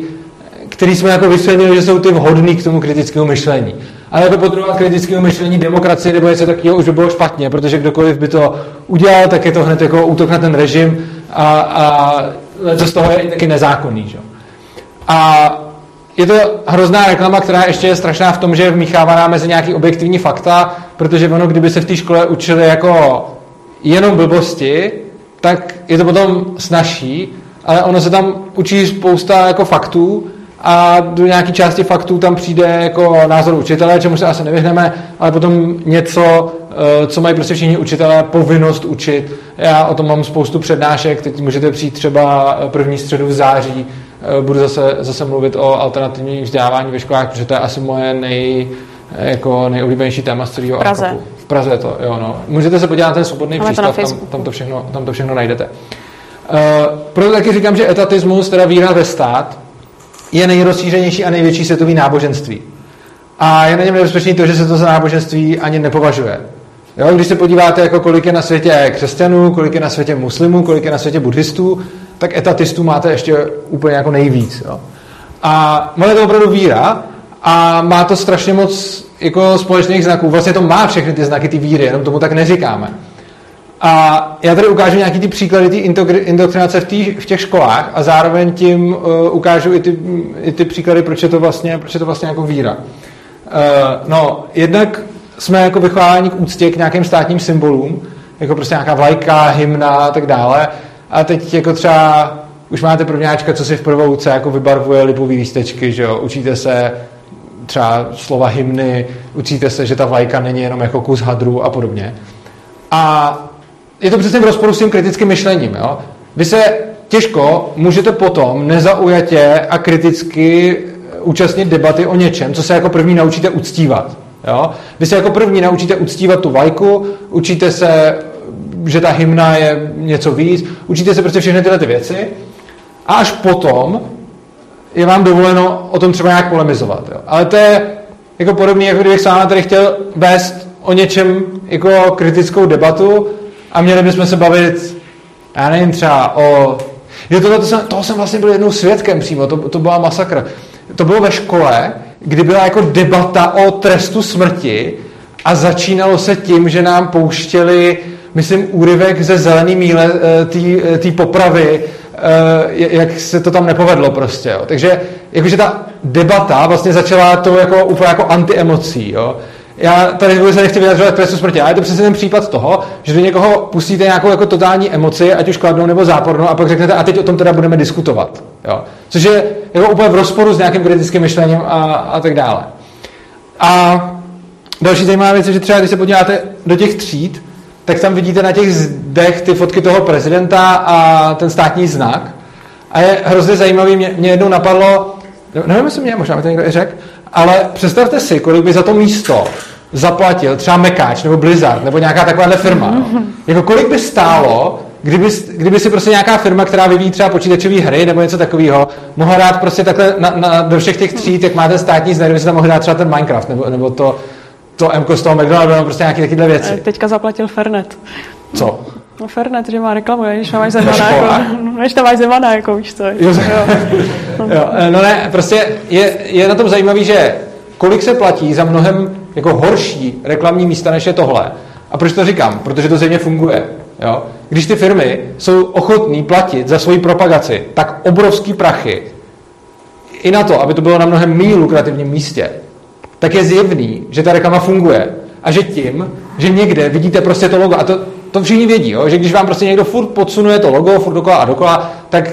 který jsme jako vysvětlili, že jsou ty vhodný k tomu kritickému myšlení. Ale jako podrobovat kritickému myšlení demokracie nebo něco takového už by bylo špatně, protože kdokoliv by to udělal, tak je to hned jako útok na ten režim a, a z toho je i taky nezákonný. Že? A je to hrozná reklama, která ještě je strašná v tom, že je vmíchávaná mezi nějaký objektivní fakta, protože ono, kdyby se v té škole učili jako jenom blbosti, tak je to potom snažší, ale ono se tam učí spousta jako faktů a do nějaké části faktů tam přijde jako názor učitele, čemu se asi nevyhneme, ale potom něco, eh, co mají prostě všichni učitelé povinnost učit. Já o tom mám spoustu přednášek, teď můžete přijít třeba první středu v září, eh, budu zase, zase mluvit o alternativním vzdělávání ve školách, protože to je asi moje nej, jako nejoblíbenější téma z celého Praze. V Praze to, jo, no. Můžete se podívat na ten svobodný přístav, tam, tam, to všechno, tam to všechno najdete. Uh, proto taky říkám, že etatismus, teda víra ve stát, je nejrozšířenější a největší světový náboženství. A je na něm nebezpečný to, že se to za náboženství ani nepovažuje. Jo, když se podíváte, jako kolik je na světě křesťanů, kolik je na světě muslimů, kolik je na světě buddhistů, tak etatistů máte ještě úplně jako nejvíc. Jo. A je to opravdu víra a má to strašně moc jako společných znaků. Vlastně to má všechny ty znaky ty víry, jenom tomu tak neříkáme. A já tady ukážu nějaký ty příklady intogr- indoktrinace v, tý, v těch školách a zároveň tím uh, ukážu i ty, i ty příklady, proč je to vlastně, proč je to vlastně jako víra. Uh, no, jednak jsme jako vychováváni k úctě k nějakým státním symbolům, jako prostě nějaká vlajka, hymna a tak dále. A teď jako třeba už máte prvňáčka, co si v prvouce jako vybarvuje lipový lístečky, že jo? Učíte se třeba slova hymny, učíte se, že ta vlajka není jenom jako kus hadru a podobně. A je to přesně v rozporu s tím kritickým myšlením. Jo? Vy se těžko můžete potom nezaujatě a kriticky účastnit debaty o něčem, co se jako první naučíte uctívat. Jo? Vy se jako první naučíte uctívat tu vlajku, učíte se, že ta hymna je něco víc, učíte se prostě všechny tyhle ty věci a až potom je vám dovoleno o tom třeba nějak polemizovat. Jo? Ale to je jako podobné, jako kdybych sám tady chtěl vést o něčem jako kritickou debatu a měli bychom se bavit, já nevím, třeba o... Jo, tohle, to jsem, toho jsem vlastně byl jednou svědkem přímo, to, to byla masakr. To bylo ve škole, kdy byla jako debata o trestu smrti a začínalo se tím, že nám pouštěli, myslím, úryvek ze zelený míle té popravy, jak se to tam nepovedlo prostě. Jo. Takže jakože ta debata vlastně začala to jako úplně jako antiemocí. Jo. Já tady vůbec nechci vyjadřovat trestu smrti, ale je to přesně ten případ toho, že do někoho pustíte nějakou jako totální emoci, ať už kladnou nebo zápornou, a pak řeknete, a teď o tom teda budeme diskutovat. Jo. Což je jako úplně v rozporu s nějakým kritickým myšlením a, a tak dále. A další zajímavá věc je, že třeba když se podíváte do těch tříd, tak tam vidíte na těch zdech ty fotky toho prezidenta a ten státní znak. A je hrozně zajímavý, mě, mě jednou napadlo, nevím, jestli mě, možná mi to někdo i řekl, ale představte si, kolik by za to místo zaplatil třeba Mekáč nebo Blizzard nebo nějaká takováhle firma. No. Jako kolik by stálo, kdyby, kdyby si prostě nějaká firma, která vyvíjí třeba počítačové hry nebo něco takového, mohla dát prostě takhle na, na, do všech těch tříd, jak máte státní znak, kdyby si tam mohli dát třeba ten Minecraft nebo, nebo to, to M z toho McDonaldu, nebo prostě nějaké takovéhle věci. Teďka zaplatil Fernet. Co? No Fernet, že má reklamu, když tam máš Zemana, jako, než tam máš Zemana, jako víš co. Jo. jo. No ne, prostě je, je na tom zajímavý, že kolik se platí za mnohem jako horší reklamní místa, než je tohle. A proč to říkám? Protože to země funguje. Jo? Když ty firmy jsou ochotní platit za svoji propagaci tak obrovský prachy, i na to, aby to bylo na mnohem méně lukrativním místě, tak je zjevný, že ta reklama funguje. A že tím, že někde vidíte prostě to logo, a to, to všichni vědí, jo? že když vám prostě někdo furt podsunuje to logo, furt dokola a dokola, tak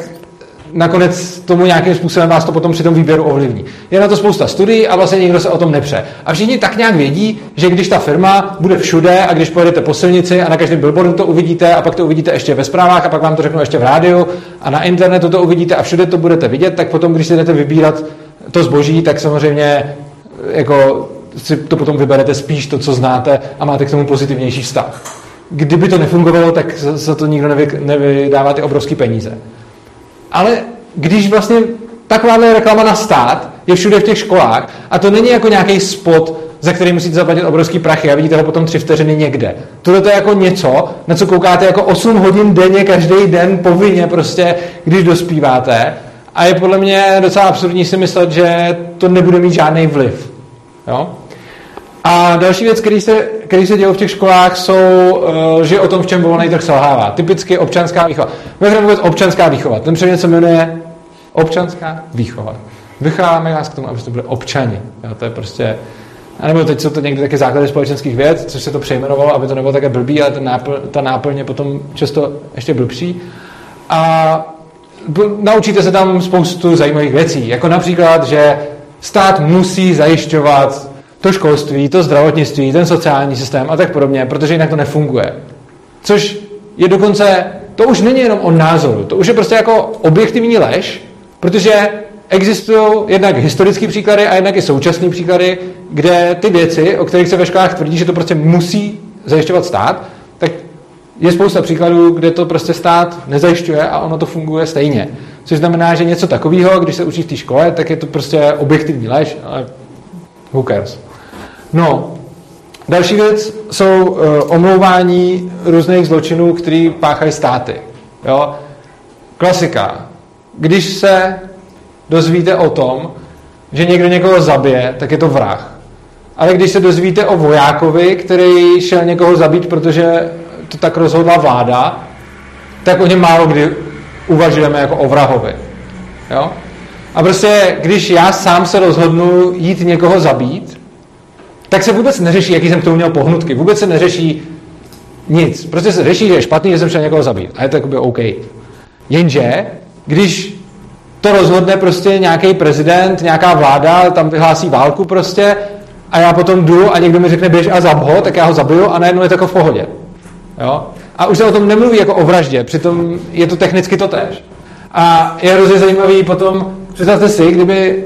nakonec tomu nějakým způsobem vás to potom při tom výběru ovlivní. Je na to spousta studií a vlastně nikdo se o tom nepře. A všichni tak nějak vědí, že když ta firma bude všude a když pojedete po silnici a na každém billboardu to uvidíte a pak to uvidíte ještě ve zprávách a pak vám to řeknu ještě v rádiu a na internetu to uvidíte a všude to budete vidět, tak potom, když si jdete vybírat to zboží, tak samozřejmě jako si to potom vyberete spíš to, co znáte a máte k tomu pozitivnější vztah. Kdyby to nefungovalo, tak za to nikdo nevy, nevydává ty obrovské peníze. Ale když vlastně takováhle reklama na stát je všude v těch školách a to není jako nějaký spot, za který musíte zaplatit obrovský prachy a vidíte ho potom tři vteřiny někde. Tohle to je jako něco, na co koukáte jako 8 hodin denně, každý den povinně prostě, když dospíváte A je podle mě docela absurdní si myslet, že to nebude mít žádný vliv. Jo? A další věc, který se, který se dělou v těch školách, jsou, uh, že o tom, v čem volný trh selhává. Typicky občanská výchova. Budeme vůbec občanská výchova. Ten předmět se jmenuje občanská výchova. Vychováváme vás k tomu, abyste byli občani. Jo, to je prostě a nebo teď jsou to někdy taky základy společenských věd, což se to přejmenovalo, aby to nebylo také blbý, ale ta náplň, ta náplň je potom často ještě blbší. A naučíte se tam spoustu zajímavých věcí, jako například, že stát musí zajišťovat to školství, to zdravotnictví, ten sociální systém a tak podobně, protože jinak to nefunguje. Což je dokonce, to už není jenom o názoru, to už je prostě jako objektivní lež, protože existují jednak historické příklady a jednak i současné příklady, kde ty věci, o kterých se ve školách tvrdí, že to prostě musí zajišťovat stát, tak je spousta příkladů, kde to prostě stát nezajišťuje a ono to funguje stejně. Což znamená, že něco takového, když se učí v té škole, tak je to prostě objektivní lež, ale who cares. No, další věc jsou uh, omlouvání různých zločinů, který páchají státy. Jo? Klasika. Když se dozvíte o tom, že někdo někoho zabije, tak je to vrah. Ale když se dozvíte o vojákovi, který šel někoho zabít, protože to tak rozhodla vláda, tak o něm málo kdy uvažujeme jako o vrahovi. Jo? A prostě, když já sám se rozhodnu jít někoho zabít, tak se vůbec neřeší, jaký jsem k tomu měl pohnutky. Vůbec se neřeší nic. Prostě se řeší, že je špatný, že jsem šel někoho zabít. A je to jakoby OK. Jenže, když to rozhodne prostě nějaký prezident, nějaká vláda, tam vyhlásí válku prostě a já potom jdu a někdo mi řekne běž a zab ho, tak já ho zabiju a najednou je to jako v pohodě. Jo? A už se o tom nemluví jako o vraždě, přitom je to technicky to tež. A je hrozně zajímavý potom, představte si, kdyby,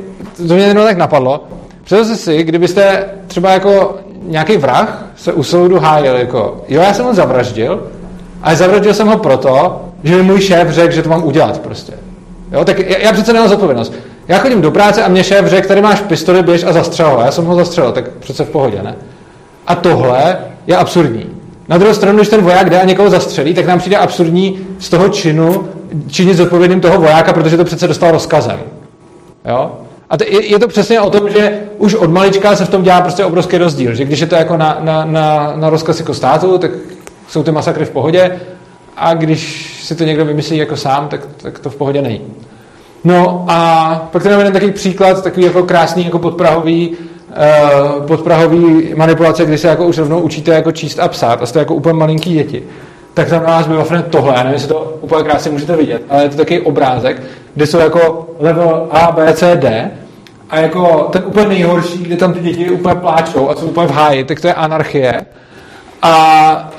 to mě jenom tak napadlo, představte si, kdybyste třeba jako nějaký vrah se u soudu hájil jako, jo, já jsem ho zavraždil, ale zavraždil jsem ho proto, že mi můj šéf řekl, že to mám udělat prostě. Jo, tak já, já přece nemám zodpovědnost. Já chodím do práce a mě šéf řekl, tady máš pistoli, běž a zastřel ho. Já jsem ho zastřelil, tak přece v pohodě, ne? A tohle je absurdní. Na druhou stranu, když ten voják jde a někoho zastřelí, tak nám přijde absurdní z toho činu činit zodpovědným toho vojáka, protože to přece dostal rozkazem. Jo? A to je, je to přesně o tom, že už od malička se v tom dělá prostě obrovský rozdíl. Že když je to jako na, na, na, na rozkaz jako státu, tak jsou ty masakry v pohodě a když si to někdo vymyslí jako sám, tak, tak to v pohodě není. No a pak tady máme takový příklad, takový jako krásný jako podprahový, uh, podprahový manipulace, kdy se jako už rovnou učíte jako číst a psát a jste jako úplně malinký děti. Tak tam na vás bylo tohle, já nevím, jestli to úplně krásně můžete vidět, ale je to takový obrázek, kde jsou jako level A, B, C, D a jako ten úplně nejhorší, kde tam ty děti úplně pláčou a jsou úplně v háji, tak to je anarchie. A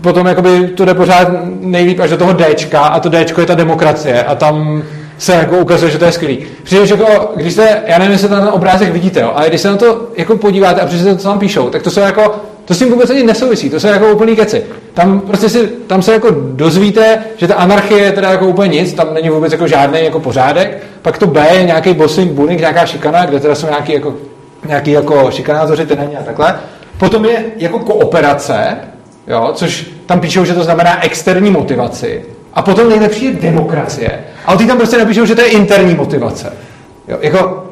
potom jakoby to jde pořád nejlíp až do toho Dčka a to Dčko je ta demokracie a tam se jako ukazuje, že to je skvělý. Přičemž jako, když se, já nevím, jestli ten obrázek vidíte, jo, ale když se na to jako podíváte a přečtete, co tam píšou, tak to jsou jako, to s tím vůbec ani nesouvisí, to jsou jako úplný keci. Tam prostě si, tam se jako dozvíte, že ta anarchie je teda jako úplně nic, tam není vůbec jako žádný jako pořádek, pak to B je nějaký bossing, bunik, nějaká šikana, kde teda jsou nějaký jako, nějaký jako šikanátoři, není a takhle. Potom je jako kooperace, jo, což tam píšou, že to znamená externí motivaci. A potom nejlepší je demokracie. Ale ty tam prostě napíšou, že to je interní motivace. Jo, jako,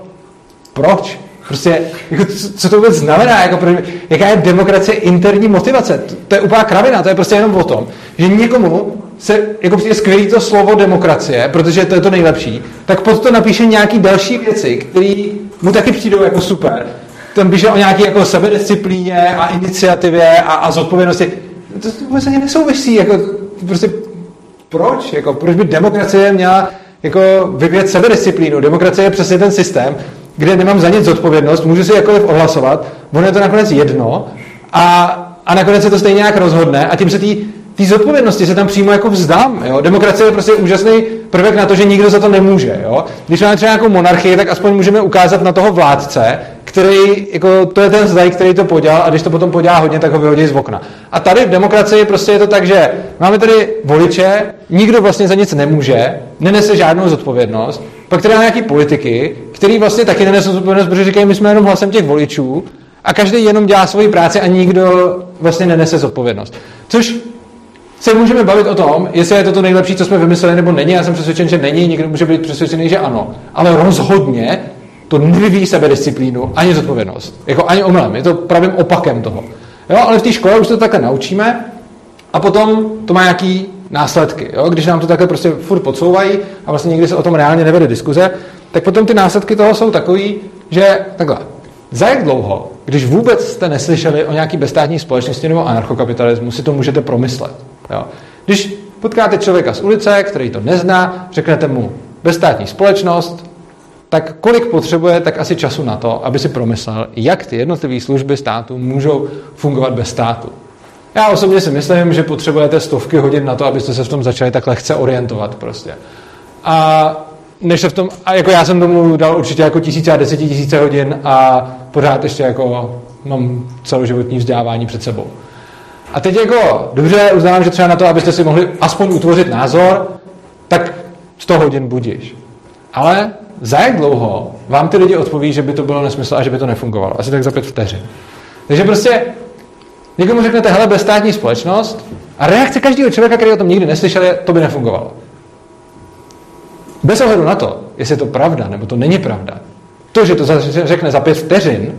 proč? Prostě, jako, co to vůbec znamená? Jako, jaká je demokracie interní motivace? To, to je úplná kravina, to je prostě jenom o tom, že někomu se jako přijde skvělý to slovo demokracie, protože to je to nejlepší, tak pod to napíše nějaký další věci, které mu taky přijdou jako super. Tam píše o nějaké jako sebedisciplíně a iniciativě a, a zodpovědnosti to vůbec ani nesouvisí, jako prostě proč? Jako, proč by demokracie měla jako vyvíjet sebedisciplínu? Demokracie je přesně ten systém, kde nemám za nic zodpovědnost, můžu si jakkoliv ohlasovat, ono je to nakonec jedno a, a nakonec se to stejně nějak rozhodne a tím se tý, tý zodpovědnosti se tam přímo jako vzdám. Jo? Demokracie je prostě úžasný prvek na to, že nikdo za to nemůže. Jo? Když máme třeba nějakou monarchii, tak aspoň můžeme ukázat na toho vládce, který, jako, to je ten zdaj, který to podělal a když to potom podělá hodně, tak ho vyhodí z okna. A tady v demokracii prostě je to tak, že máme tady voliče, nikdo vlastně za nic nemůže, nenese žádnou zodpovědnost, pak tady máme nějaký politiky, který vlastně taky nenesou zodpovědnost, protože říkají, my jsme jenom hlasem těch voličů a každý jenom dělá svoji práci a nikdo vlastně nenese zodpovědnost. Což se můžeme bavit o tom, jestli je to to nejlepší, co jsme vymysleli, nebo není. Já jsem přesvědčen, že není, někdo může být přesvědčený, že ano. Ale rozhodně to nevyvíjí sebedisciplínu ani zodpovědnost. Jako ani omylem. Je to pravým opakem toho. Jo, ale v té škole už to takhle naučíme a potom to má nějaký následky. Jo? Když nám to takhle prostě furt podsouvají a vlastně nikdy se o tom reálně nevede diskuze, tak potom ty následky toho jsou takový, že takhle, za jak dlouho, když vůbec jste neslyšeli o nějaký bezstátní společnosti nebo anarchokapitalismu, si to můžete promyslet. Jo? Když potkáte člověka z ulice, který to nezná, řeknete mu bezstátní společnost, tak kolik potřebuje tak asi času na to, aby si promyslel, jak ty jednotlivé služby státu můžou fungovat bez státu. Já osobně si myslím, že potřebujete stovky hodin na to, abyste se v tom začali tak lehce orientovat prostě. A než se v tom, a jako já jsem tomu dal určitě jako tisíce a desetitisíce hodin a pořád ještě jako mám celoživotní vzdělávání před sebou. A teď jako, dobře, uznávám, že třeba na to, abyste si mohli aspoň utvořit názor, tak 100 hodin budíš. Ale za jak dlouho vám ty lidi odpoví, že by to bylo nesmysl a že by to nefungovalo? Asi tak za pět vteřin. Takže prostě někomu řeknete, hele, bezstátní společnost a reakce každého člověka, který o tom nikdy neslyšel, je, to by nefungovalo. Bez ohledu na to, jestli je to pravda nebo to není pravda, to, že to řekne za pět vteřin,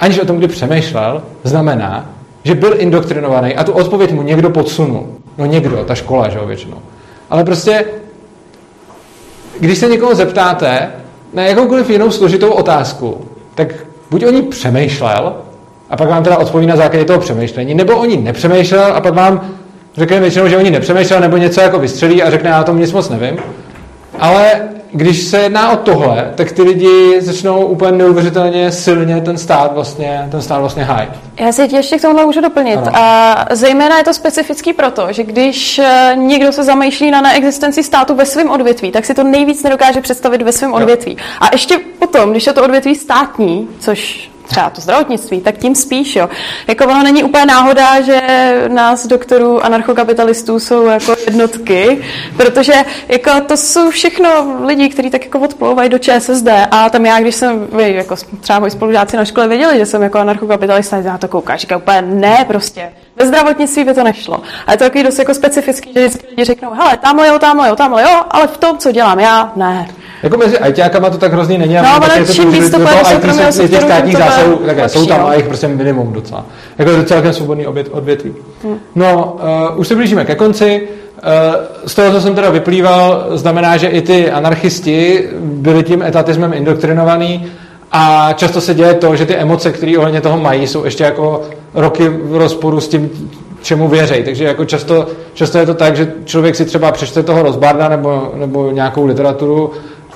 aniž o tom kdy přemýšlel, znamená, že byl indoktrinovaný a tu odpověď mu někdo podsunul. No někdo, ta škola, že jo, většinou. Ale prostě, když se někoho zeptáte na jakoukoliv jinou složitou otázku, tak buď o ní přemýšlel a pak vám teda odpoví na základě toho přemýšlení, nebo o ní nepřemýšlel a pak vám řekne většinou, že o ní nepřemýšlel, nebo něco jako vystřelí a řekne, já o tom nic moc nevím. Ale když se jedná o tohle, tak ty lidi začnou úplně neuvěřitelně silně ten stát vlastně, ten stát vlastně hájit. Já si ještě k tomuhle můžu doplnit. Ano. A zejména je to specifický proto, že když eh, někdo se zamýšlí na neexistenci státu ve svém odvětví, tak si to nejvíc nedokáže představit ve svém odvětví. A ještě potom, když je to odvětví státní, což třeba to zdravotnictví, tak tím spíš, jo. Jako ono není úplně náhoda, že nás doktorů anarchokapitalistů jsou jako jednotky, protože jako to jsou všechno lidi, kteří tak jako odplouvají do ČSSD a tam já, když jsem, vy, jako třeba moji spolužáci na škole věděli, že jsem jako anarchokapitalista, já to koukám, říká úplně ne prostě. Ve zdravotnictví by to nešlo. A je to takový dost jako specifický, že vždycky lidi řeknou, hele, tamhle jo, tamhle jo, tamhle jo, ale v tom, co dělám já, ne. Jako mezi ITákama to tak hrozně není. No, ale čím víc to pojede soukromého sektoru, těch státních zásahů, také jsou tam, a jich prostě minimum docela. Jako to celkem svobodný odvětví. Hmm. No, uh, už se blížíme ke konci. Uh, z toho, co jsem teda vyplýval, znamená, že i ty anarchisti byli tím etatismem indoktrinovaný a často se děje to, že ty emoce, které ohledně toho mají, jsou ještě jako roky v rozporu s tím, čemu věří. Takže jako často, často je to tak, že člověk si třeba přečte toho rozbarda nebo, nebo nějakou literaturu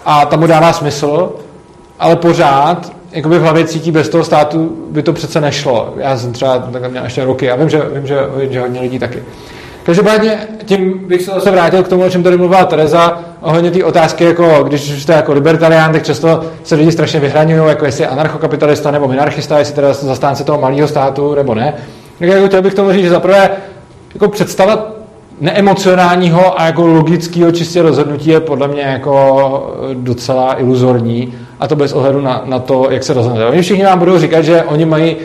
a tam mu dává smysl, ale pořád jakoby v hlavě cítí, bez toho státu by to přece nešlo. Já jsem třeba takhle měl ještě roky a vím, že, vím, že, že hodně lidí taky. Každopádně tím bych se zase vrátil k tomu, o čem tady mluvila Tereza, ohledně té otázky, jako když jste jako libertarián, tak často se lidi strašně vyhraňují, jako jestli je anarchokapitalista nebo minarchista, jestli teda zastánce toho malého státu nebo ne. Tak jako chtěl bych tomu říct, že zaprvé jako představa neemocionálního a jako logického čistě rozhodnutí je podle mě jako docela iluzorní a to bez ohledu na, na to, jak se rozhodnete. Oni všichni vám budou říkat, že oni mají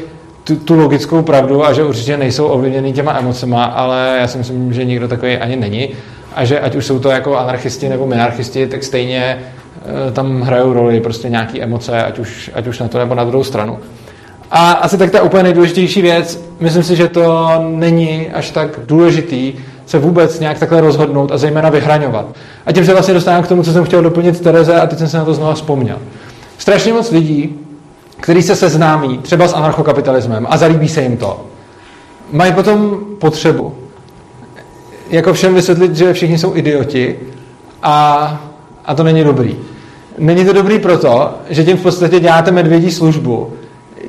tu, tu logickou pravdu a že určitě nejsou ovlivněni těma emocema, ale já si myslím, že nikdo takový ani není a že ať už jsou to jako anarchisti nebo minarchisti, tak stejně e, tam hrajou roli prostě nějaké emoce, ať už, ať už na to nebo na druhou stranu. A asi tak ta úplně nejdůležitější věc, myslím si, že to není až tak důležitý se vůbec nějak takhle rozhodnout a zejména vyhraňovat. A tím se vlastně dostávám k tomu, co jsem chtěl doplnit Tereze a teď jsem se na to znovu vzpomněl. Strašně moc lidí, kteří se seznámí třeba s anarchokapitalismem a zalíbí se jim to, mají potom potřebu jako všem vysvětlit, že všichni jsou idioti a, a to není dobrý. Není to dobrý proto, že tím v podstatě děláte medvědí službu.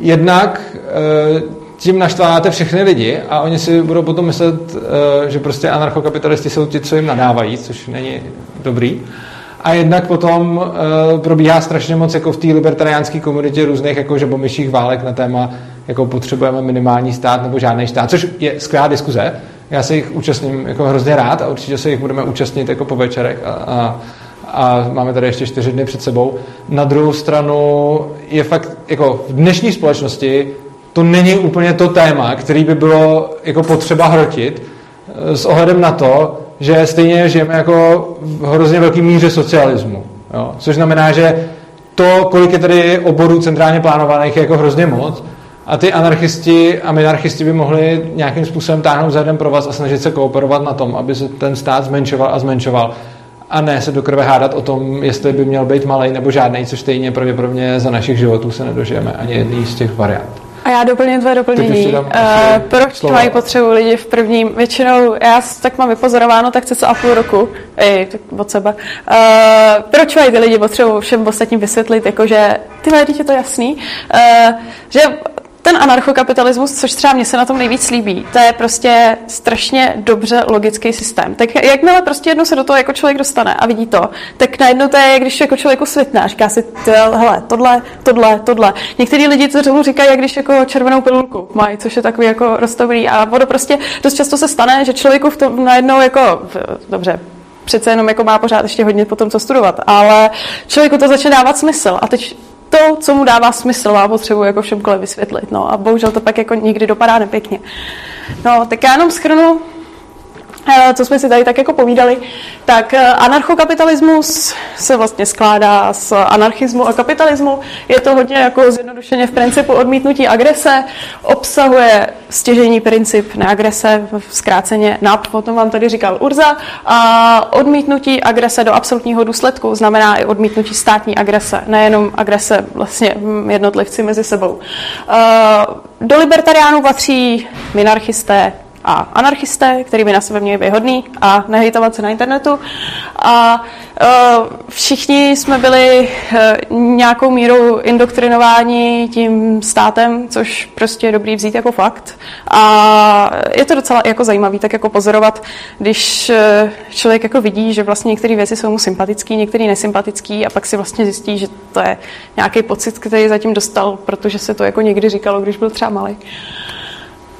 Jednak e, tím naštváváte všechny lidi a oni si budou potom myslet, e, že prostě anarchokapitalisti jsou ti, co jim nadávají, což není dobrý. A jednak potom e, probíhá strašně moc jako v té libertariánské komunitě různých jako žabomyších válek na téma, jako potřebujeme minimální stát nebo žádný stát, což je skvělá diskuze. Já se jich účastním jako hrozně rád a určitě se jich budeme účastnit jako po večerech a, a, a máme tady ještě čtyři dny před sebou. Na druhou stranu je fakt, jako v dnešní společnosti to není úplně to téma, který by bylo jako potřeba hrotit, eh, s ohledem na to, že stejně žijeme jako v hrozně velký míře socialismu. Jo? Což znamená, že to, kolik je tady oborů centrálně plánovaných, je jako hrozně moc. A ty anarchisti a minarchisti by mohli nějakým způsobem táhnout za jeden pro vás a snažit se kooperovat na tom, aby se ten stát zmenšoval a zmenšoval. A ne se do krve hádat o tom, jestli by měl být malý nebo žádný, což stejně pravděpodobně za našich životů se nedožijeme ani jedný z těch variant. A já doplním tvoje doplnění. Uh, proč slova. mají potřebu lidi v prvním? Většinou, já tak mám vypozorováno, tak co a půl roku, i tak od sebe. Uh, proč mají ty lidi potřebu všem ostatním vysvětlit, jakože ty lidi, je to jasný, uh, že ten anarchokapitalismus, což třeba mě se na tom nejvíc líbí, to je prostě strašně dobře logický systém. Tak jakmile prostě jednou se do toho jako člověk dostane a vidí to, tak najednou to je, když jako člověku světná, říká si, hele, tohle, tohle, tohle. Někteří lidi to tomu říkají, jak když jako červenou pilulku mají, což je takový jako roztobrý. A ono prostě dost často se stane, že člověku v tom najednou jako, dobře, přece jenom jako má pořád ještě hodně potom co studovat, ale člověku to začne dávat smysl. A teď to, co mu dává smysl, má potřebu jako všemkoliv vysvětlit. No a bohužel to pak jako nikdy dopadá nepěkně. No, tak já jenom schrnu co jsme si tady tak jako povídali, tak eh, anarchokapitalismus se vlastně skládá z anarchismu a kapitalismu. Je to hodně jako zjednodušeně v principu odmítnutí agrese, obsahuje stěžení princip neagrese, zkráceně NAP, o tom vám tady říkal Urza, a odmítnutí agrese do absolutního důsledku znamená i odmítnutí státní agrese, nejenom agrese vlastně jednotlivci mezi sebou. Eh, do libertariánů patří minarchisté, a anarchisté, který by na sebe měli být hodný a nehejtovat se na internetu. A uh, všichni jsme byli uh, nějakou mírou indoktrinováni tím státem, což prostě je dobrý vzít jako fakt. A je to docela jako zajímavý tak jako pozorovat, když uh, člověk jako vidí, že vlastně některé věci jsou mu sympatický, některé nesympatický a pak si vlastně zjistí, že to je nějaký pocit, který zatím dostal, protože se to jako někdy říkalo, když byl třeba malý.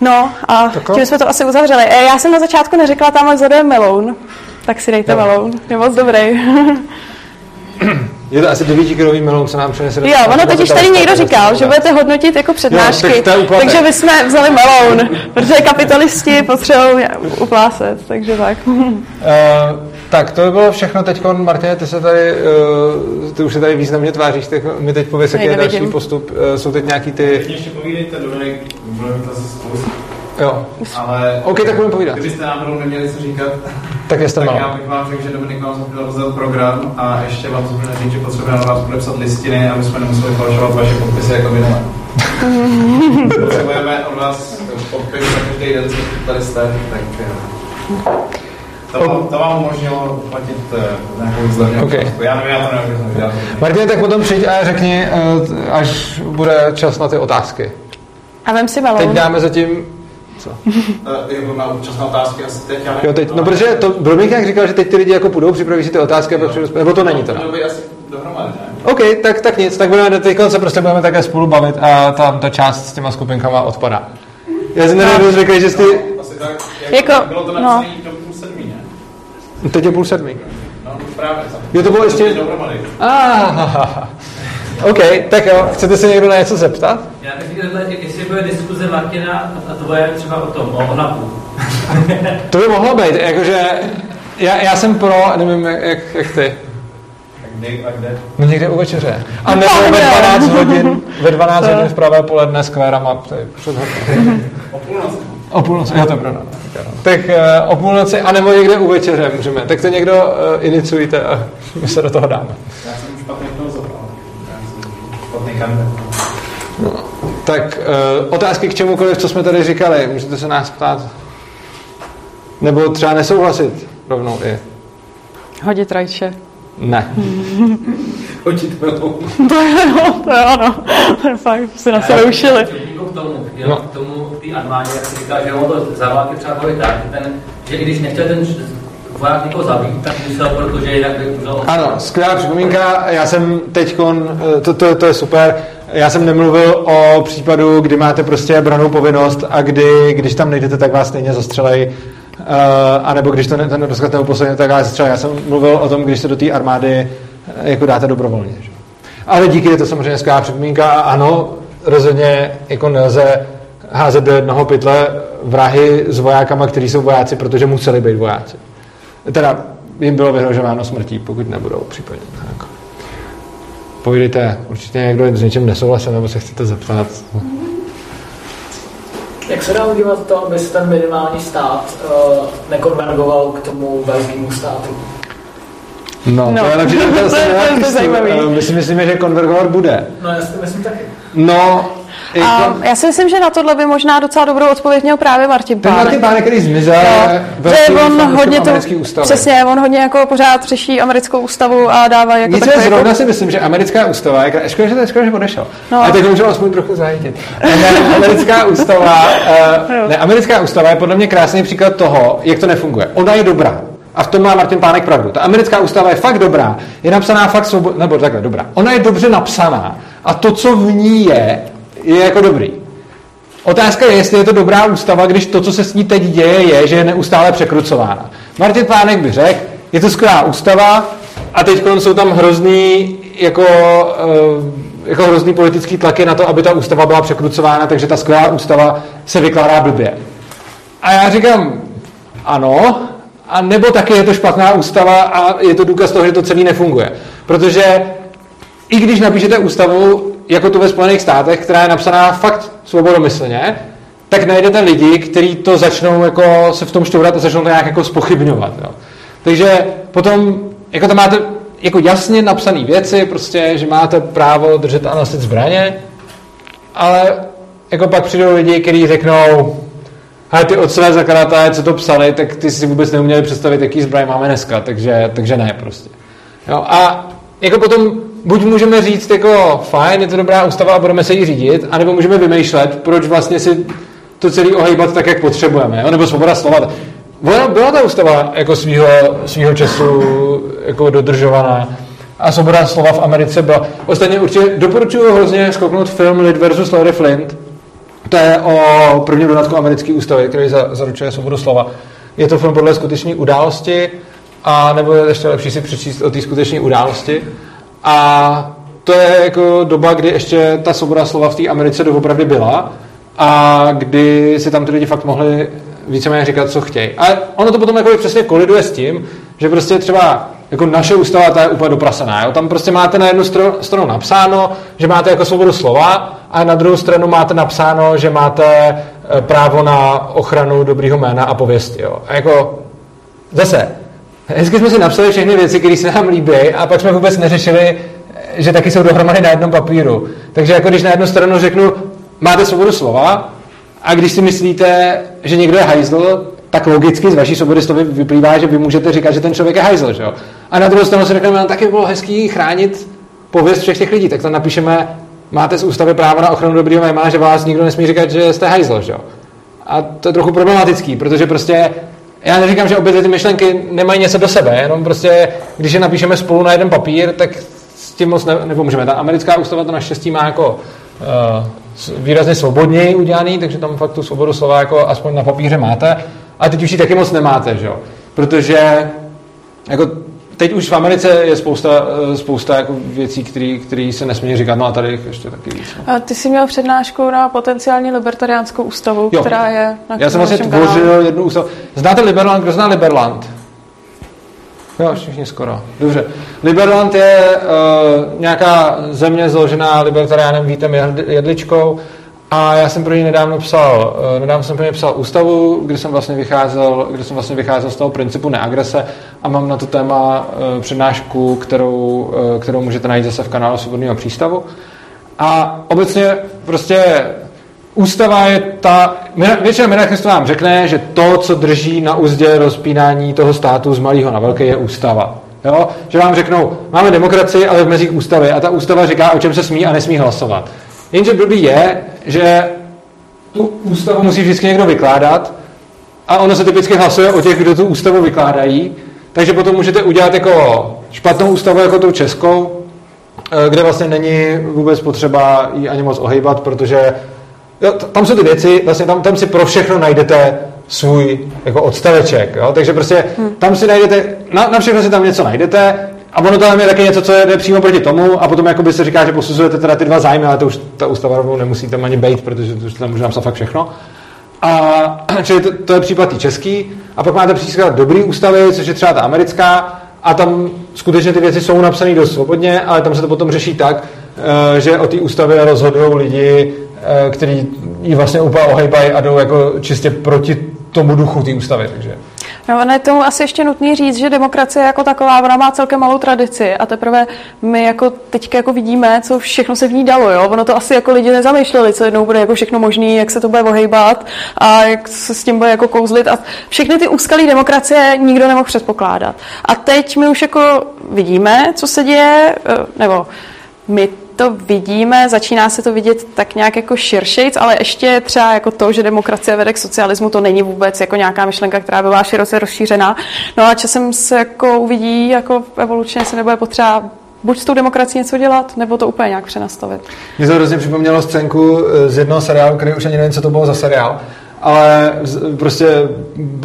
No a Tako? tím jsme to asi uzavřeli. E, já jsem na začátku neřekla, vzadu je meloun, tak si dejte meloun, je moc dobrý. Je to asi devítikilový meloun, co nám přinese. Jo, ono totiž tady někdo říkal, že budete hodnotit jako přednášky, jo, tak takže my jsme vzali meloun, protože kapitalisti potřebují uplácet, takže tak. Uh, tak to by bylo všechno teď, Martine, ty se tady, uh, ty už se tady významně tváříš, tak mi teď pověs, jaký je další postup. Uh, jsou teď nějaký ty... Ještě povídejte, Dominik, budeme mít asi spoustu. Jo. Ale OK, tak budeme povídat. Kdybyste náhodou neměli co říkat, tak, jste tak já bych vám řekl, že Dominik vám rozdělil program a ještě vám zapomněl říct, že potřebujeme na vás podepsat listiny, aby jsme nemuseli falšovat vaše podpisy jako minule. Potřebujeme od vás podpis za každý den, co tady jste, tak to, vám, to vám umožnilo platit uh, nějakou zlevněnou okay. Já nevím, já to nevím. Martin, tak potom přijď a řekni, uh, až bude čas na ty otázky. A vem si balón. Teď dáme zatím co? jako na čas na otázky asi teď, ale... Jo, teď, no protože to, byl bych jak říkal, že teď ty lidi jako půjdou, připraví si ty otázky, jo. a nebo to není to. To by asi dohromady, ne? OK, tak, tak nic, tak budeme teď se prostě budeme také spolu bavit a tam ta část s těma skupinkama odpadá. Já jsem nevím, no. zvyklý, že jsi... No, asi tak, jako, jako, bylo to no. do půl sedmí, ne? No, teď je půl sedmí. No, právě. Jo, to bylo ještě... Ah, OK, tak jo, chcete se někdo na něco zeptat? Já bych chtěl jestli bude diskuze Martina a tvoje třeba o tom, o ONAPu. to by mohlo být, jakože já, já jsem pro, nevím, jak, jak ty. A kde? No někde u večeře. A nebo ve 12 hodin, ve 12 hodin v pravé poledne s kvérama před O půlnoci. O půlnoci, jo to je pravda. Tak uh, o půlnoci, anebo někde u večeře můžeme. Tak to někdo uh, iniciujte a my se do toho dáme. Já jsem špatný. No, tak uh, otázky k čemukoliv, co jsme tady říkali, můžete se nás ptát. Nebo třeba nesouhlasit rovnou i. Hodit rajče. Ne. Hodit melou. to je no, to je ono. To je fakt, se na sebe ušili. K tomu, jo, no. k tomu, k té armádě, jak si říká, že ono to za války třeba bylo tak, ten, že i když nechtěl ten voják někoho zabít, tak musel, protože jinak by uzal... Ano, skvělá připomínka. Já jsem teď, eh, to, to, to je super, já jsem nemluvil o případu, kdy máte prostě branou povinnost a kdy, když tam nejdete, tak vás stejně zastřelej. Uh, a nebo když to ne, ten rozkaz neoposledně, tak vás zastřelej. Já jsem mluvil o tom, když se do té armády eh, jako dáte dobrovolně. Že? Ale díky je to samozřejmě skvělá připomínka a ano, rozhodně jako nelze házet do jednoho pytle vrahy s vojákama, kteří jsou vojáci, protože museli být vojáci. Teda jim bylo vyhrožováno smrtí, pokud nebudou případně. Tak. Povídejte, určitě někdo s něčím nesouhlasil, nebo se chcete zeptat. Jak se dá udělat to, aby se ten minimální stát uh, nekonvergoval k tomu velkému státu? No, no, to je lepší, to, to, to, to, to, zajímavý. My si myslíme, že konvergovat bude. No, já si myslím taky. No, a já si myslím, že na tohle by možná docela dobrou odpověď měl právě Martin Pánek. Ten Martin Pánek, který zmizel, no, že on hodně to, přesně, on hodně jako pořád řeší americkou ústavu a dává jako Nicméně takový zrovna si myslím, že americká ústava, jak, škoda, že, škoda, že odešel, no. a teď můžu aspoň trochu zajít. americká ústava, uh, ne, americká ústava je podle mě krásný příklad toho, jak to nefunguje. Ona je dobrá, a v tom má Martin Pánek pravdu. Ta americká ústava je fakt dobrá, je napsaná fakt svobodně, nebo takhle dobrá. Ona je dobře napsaná a to, co v ní je, je jako dobrý. Otázka je, jestli je to dobrá ústava, když to, co se s ní teď děje, je, že je neustále překrucována. Martin Pánek by řekl, je to skvělá ústava a teď jsou tam hrozný jako, eh, jako hrozný politický tlaky na to, aby ta ústava byla překrucována, takže ta skvělá ústava se vykládá blbě. A já říkám, ano, a nebo taky je to špatná ústava a je to důkaz toho, že to celý nefunguje. Protože i když napíšete ústavu jako tu ve Spojených státech, která je napsaná fakt svobodomyslně, tak najdete lidi, kteří to začnou jako se v tom šťourat a začnou to nějak jako spochybňovat. Jo. Takže potom jako tam máte jako jasně napsané věci, prostě, že máte právo držet a nosit zbraně, ale jako pak přijdou lidi, kteří řeknou, ale ty od své zakladatelé, co to psali, tak ty si vůbec neuměli představit, jaký zbraň máme dneska, takže, takže ne prostě. Jo, a jako potom buď můžeme říct jako fajn, je to dobrá ústava a budeme se jí řídit, anebo můžeme vymýšlet, proč vlastně si to celý ohejbat tak, jak potřebujeme, jo? nebo svoboda slova. Byla, byla ta ústava jako svýho, svýho času jako dodržovaná a svoboda slova v Americe byla. Ostatně určitě doporučuji hrozně skoknout film Lid versus Larry Flint. To je o prvním dodatku americké ústavy, který za, zaručuje svobodu slova. Je to film podle skutečné události a nebo je ještě lepší si přečíst o té skutečné události. A to je jako doba, kdy ještě ta svoboda slova v té Americe doopravdy byla a kdy si tam ty lidi fakt mohli víceméně říkat, co chtějí. A ono to potom jako přesně koliduje s tím, že prostě třeba jako naše ústava ta je úplně doprasená. Jo? Tam prostě máte na jednu stranu, stranu napsáno, že máte jako svobodu slova a na druhou stranu máte napsáno, že máte eh, právo na ochranu dobrýho jména a pověsti. Jo? A jako zase, Hezky jsme si napsali všechny věci, které se nám líbí a pak jsme vůbec neřešili, že taky jsou dohromady na jednom papíru. Takže jako když na jednu stranu řeknu, máte svobodu slova a když si myslíte, že někdo je hajzl, tak logicky z vaší svobody slova vyplývá, že vy můžete říkat, že ten člověk je hajzl. Že jo? A na druhou stranu si řekneme, no, taky bylo hezký chránit pověst všech těch lidí, tak tam napíšeme, máte z ústavy právo na ochranu dobrého jména, že vás nikdo nesmí říkat, že jste hajzl. Že jo? A to je trochu problematický, protože prostě já neříkám, že obě ty myšlenky nemají něco do sebe, jenom prostě, když je napíšeme spolu na jeden papír, tak s tím moc ne, nepomůžeme. Ta americká ústava to naštěstí má jako uh, výrazně svobodněji udělaný, takže tam fakt tu svobodu slova jako aspoň na papíře máte. A teď už ji taky moc nemáte, že jo? Protože jako teď už v Americe je spousta, eh, spousta jako věcí, které se nesmí říkat, no a tady ještě taky víc. No. A ty jsi měl přednášku na potenciálně libertariánskou ústavu, jo. která je na Já jsem vlastně tvořil kanálu. jednu ústavu. Znáte Liberland? Kdo zná Liberland? Jo, všichni skoro. Dobře. Liberland je uh, nějaká země založená libertariánem Vítem Jedličkou a já jsem pro ní nedávno psal, eh, nedávno jsem pro ní psal ústavu, kde jsem vlastně vycházel, kde jsem vlastně vycházel z toho principu neagrese a mám na to téma eh, přednášku, kterou, eh, kterou můžete najít zase v kanálu Svobodného přístavu. A obecně prostě ústava je ta, většina minarchistů vám řekne, že to, co drží na úzdě rozpínání toho státu z malého na velké, je ústava. Jo? Že vám řeknou, máme demokracii, ale v mezích ústavy a ta ústava říká, o čem se smí a nesmí hlasovat. Jenže blbý je, že tu ústavu musí vždycky někdo vykládat a ono se typicky hlasuje o těch, kdo tu ústavu vykládají, takže potom můžete udělat jako špatnou ústavu jako tou českou, eh, kde vlastně není vůbec potřeba ji ani moc ohejbat, protože jo, tam jsou ty věci, vlastně tam, tam si pro všechno najdete svůj jako odstaveček, jo? takže prostě hmm. tam si najdete, na, na všechno si tam něco najdete, a ono tam je taky něco, co jde přímo proti tomu a potom jakoby se říká, že posuzujete teda ty dva zájmy, ale to už ta ústava rovnou nemusí tam ani být, protože to už tam může napsat fakt všechno. A, čili to, to je případ český. A pak máte příklad dobrý ústavy, což je třeba ta americká, a tam skutečně ty věci jsou napsané dost svobodně, ale tam se to potom řeší tak, eh, že o té ústavě rozhodují lidi, eh, kteří ji vlastně úplně ohejbají a jdou jako čistě proti tomu duchu té ústavy. Takže. No, ono je tomu asi ještě nutný říct, že demokracie jako taková, ona má celkem malou tradici a teprve my jako teďka jako vidíme, co všechno se v ní dalo, jo? Ono to asi jako lidi nezamýšleli, co jednou bude jako všechno možný, jak se to bude ohejbat a jak se s tím bude jako kouzlit a všechny ty úskalí demokracie nikdo nemohl předpokládat. A teď my už jako vidíme, co se děje, eh, nebo my to vidíme, začíná se to vidět tak nějak jako širšejc, ale ještě třeba jako to, že demokracie vede k socialismu, to není vůbec jako nějaká myšlenka, která by byla široce rozšířená. No a časem se jako uvidí, jako evolučně se nebude potřeba buď s tou demokracií něco dělat, nebo to úplně nějak přenastavit. Mně to hrozně připomnělo scénku z jednoho seriálu, který už ani nevím, co to bylo za seriál, ale prostě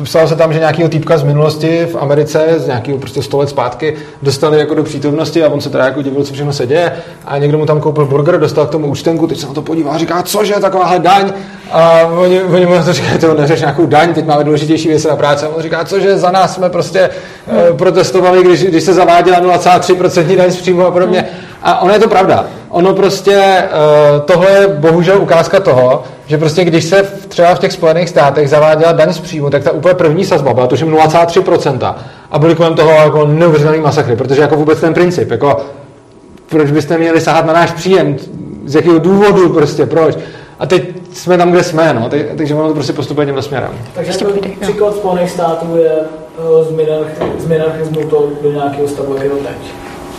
psalo se tam, že nějakého týpka z minulosti v Americe, z nějakého prostě 100 let zpátky, dostali jako do přítomnosti a on se teda jako divil, co všechno se děje a někdo mu tam koupil burger, dostal k tomu účtenku, teď se na to podívá a říká, cože, takováhle daň a oni, oni mu na to říkají, to neřeš nějakou daň, teď máme důležitější věci na práci a on říká, cože, za nás jsme prostě eh, protestovali, když, když se zaváděla 0,3% daň z příjmu a podobně. A ono je to pravda. Ono prostě, eh, tohle je bohužel ukázka toho, že prostě když se v, třeba v těch Spojených státech zaváděla daň z příjmu, tak ta úplně první sazba byla tuším 0,3% a byly kolem toho jako neuvěřitelný masakry, protože jako vůbec ten princip, jako proč byste měli sahat na náš příjem, z jakého důvodu prostě, proč. A teď jsme tam, kde jsme, no, teď, takže ono to prostě postupuje tímhle směrem. Takže jako příklad Spojených států je uh, z minarchismu to do nějakého stavu, jak je teď.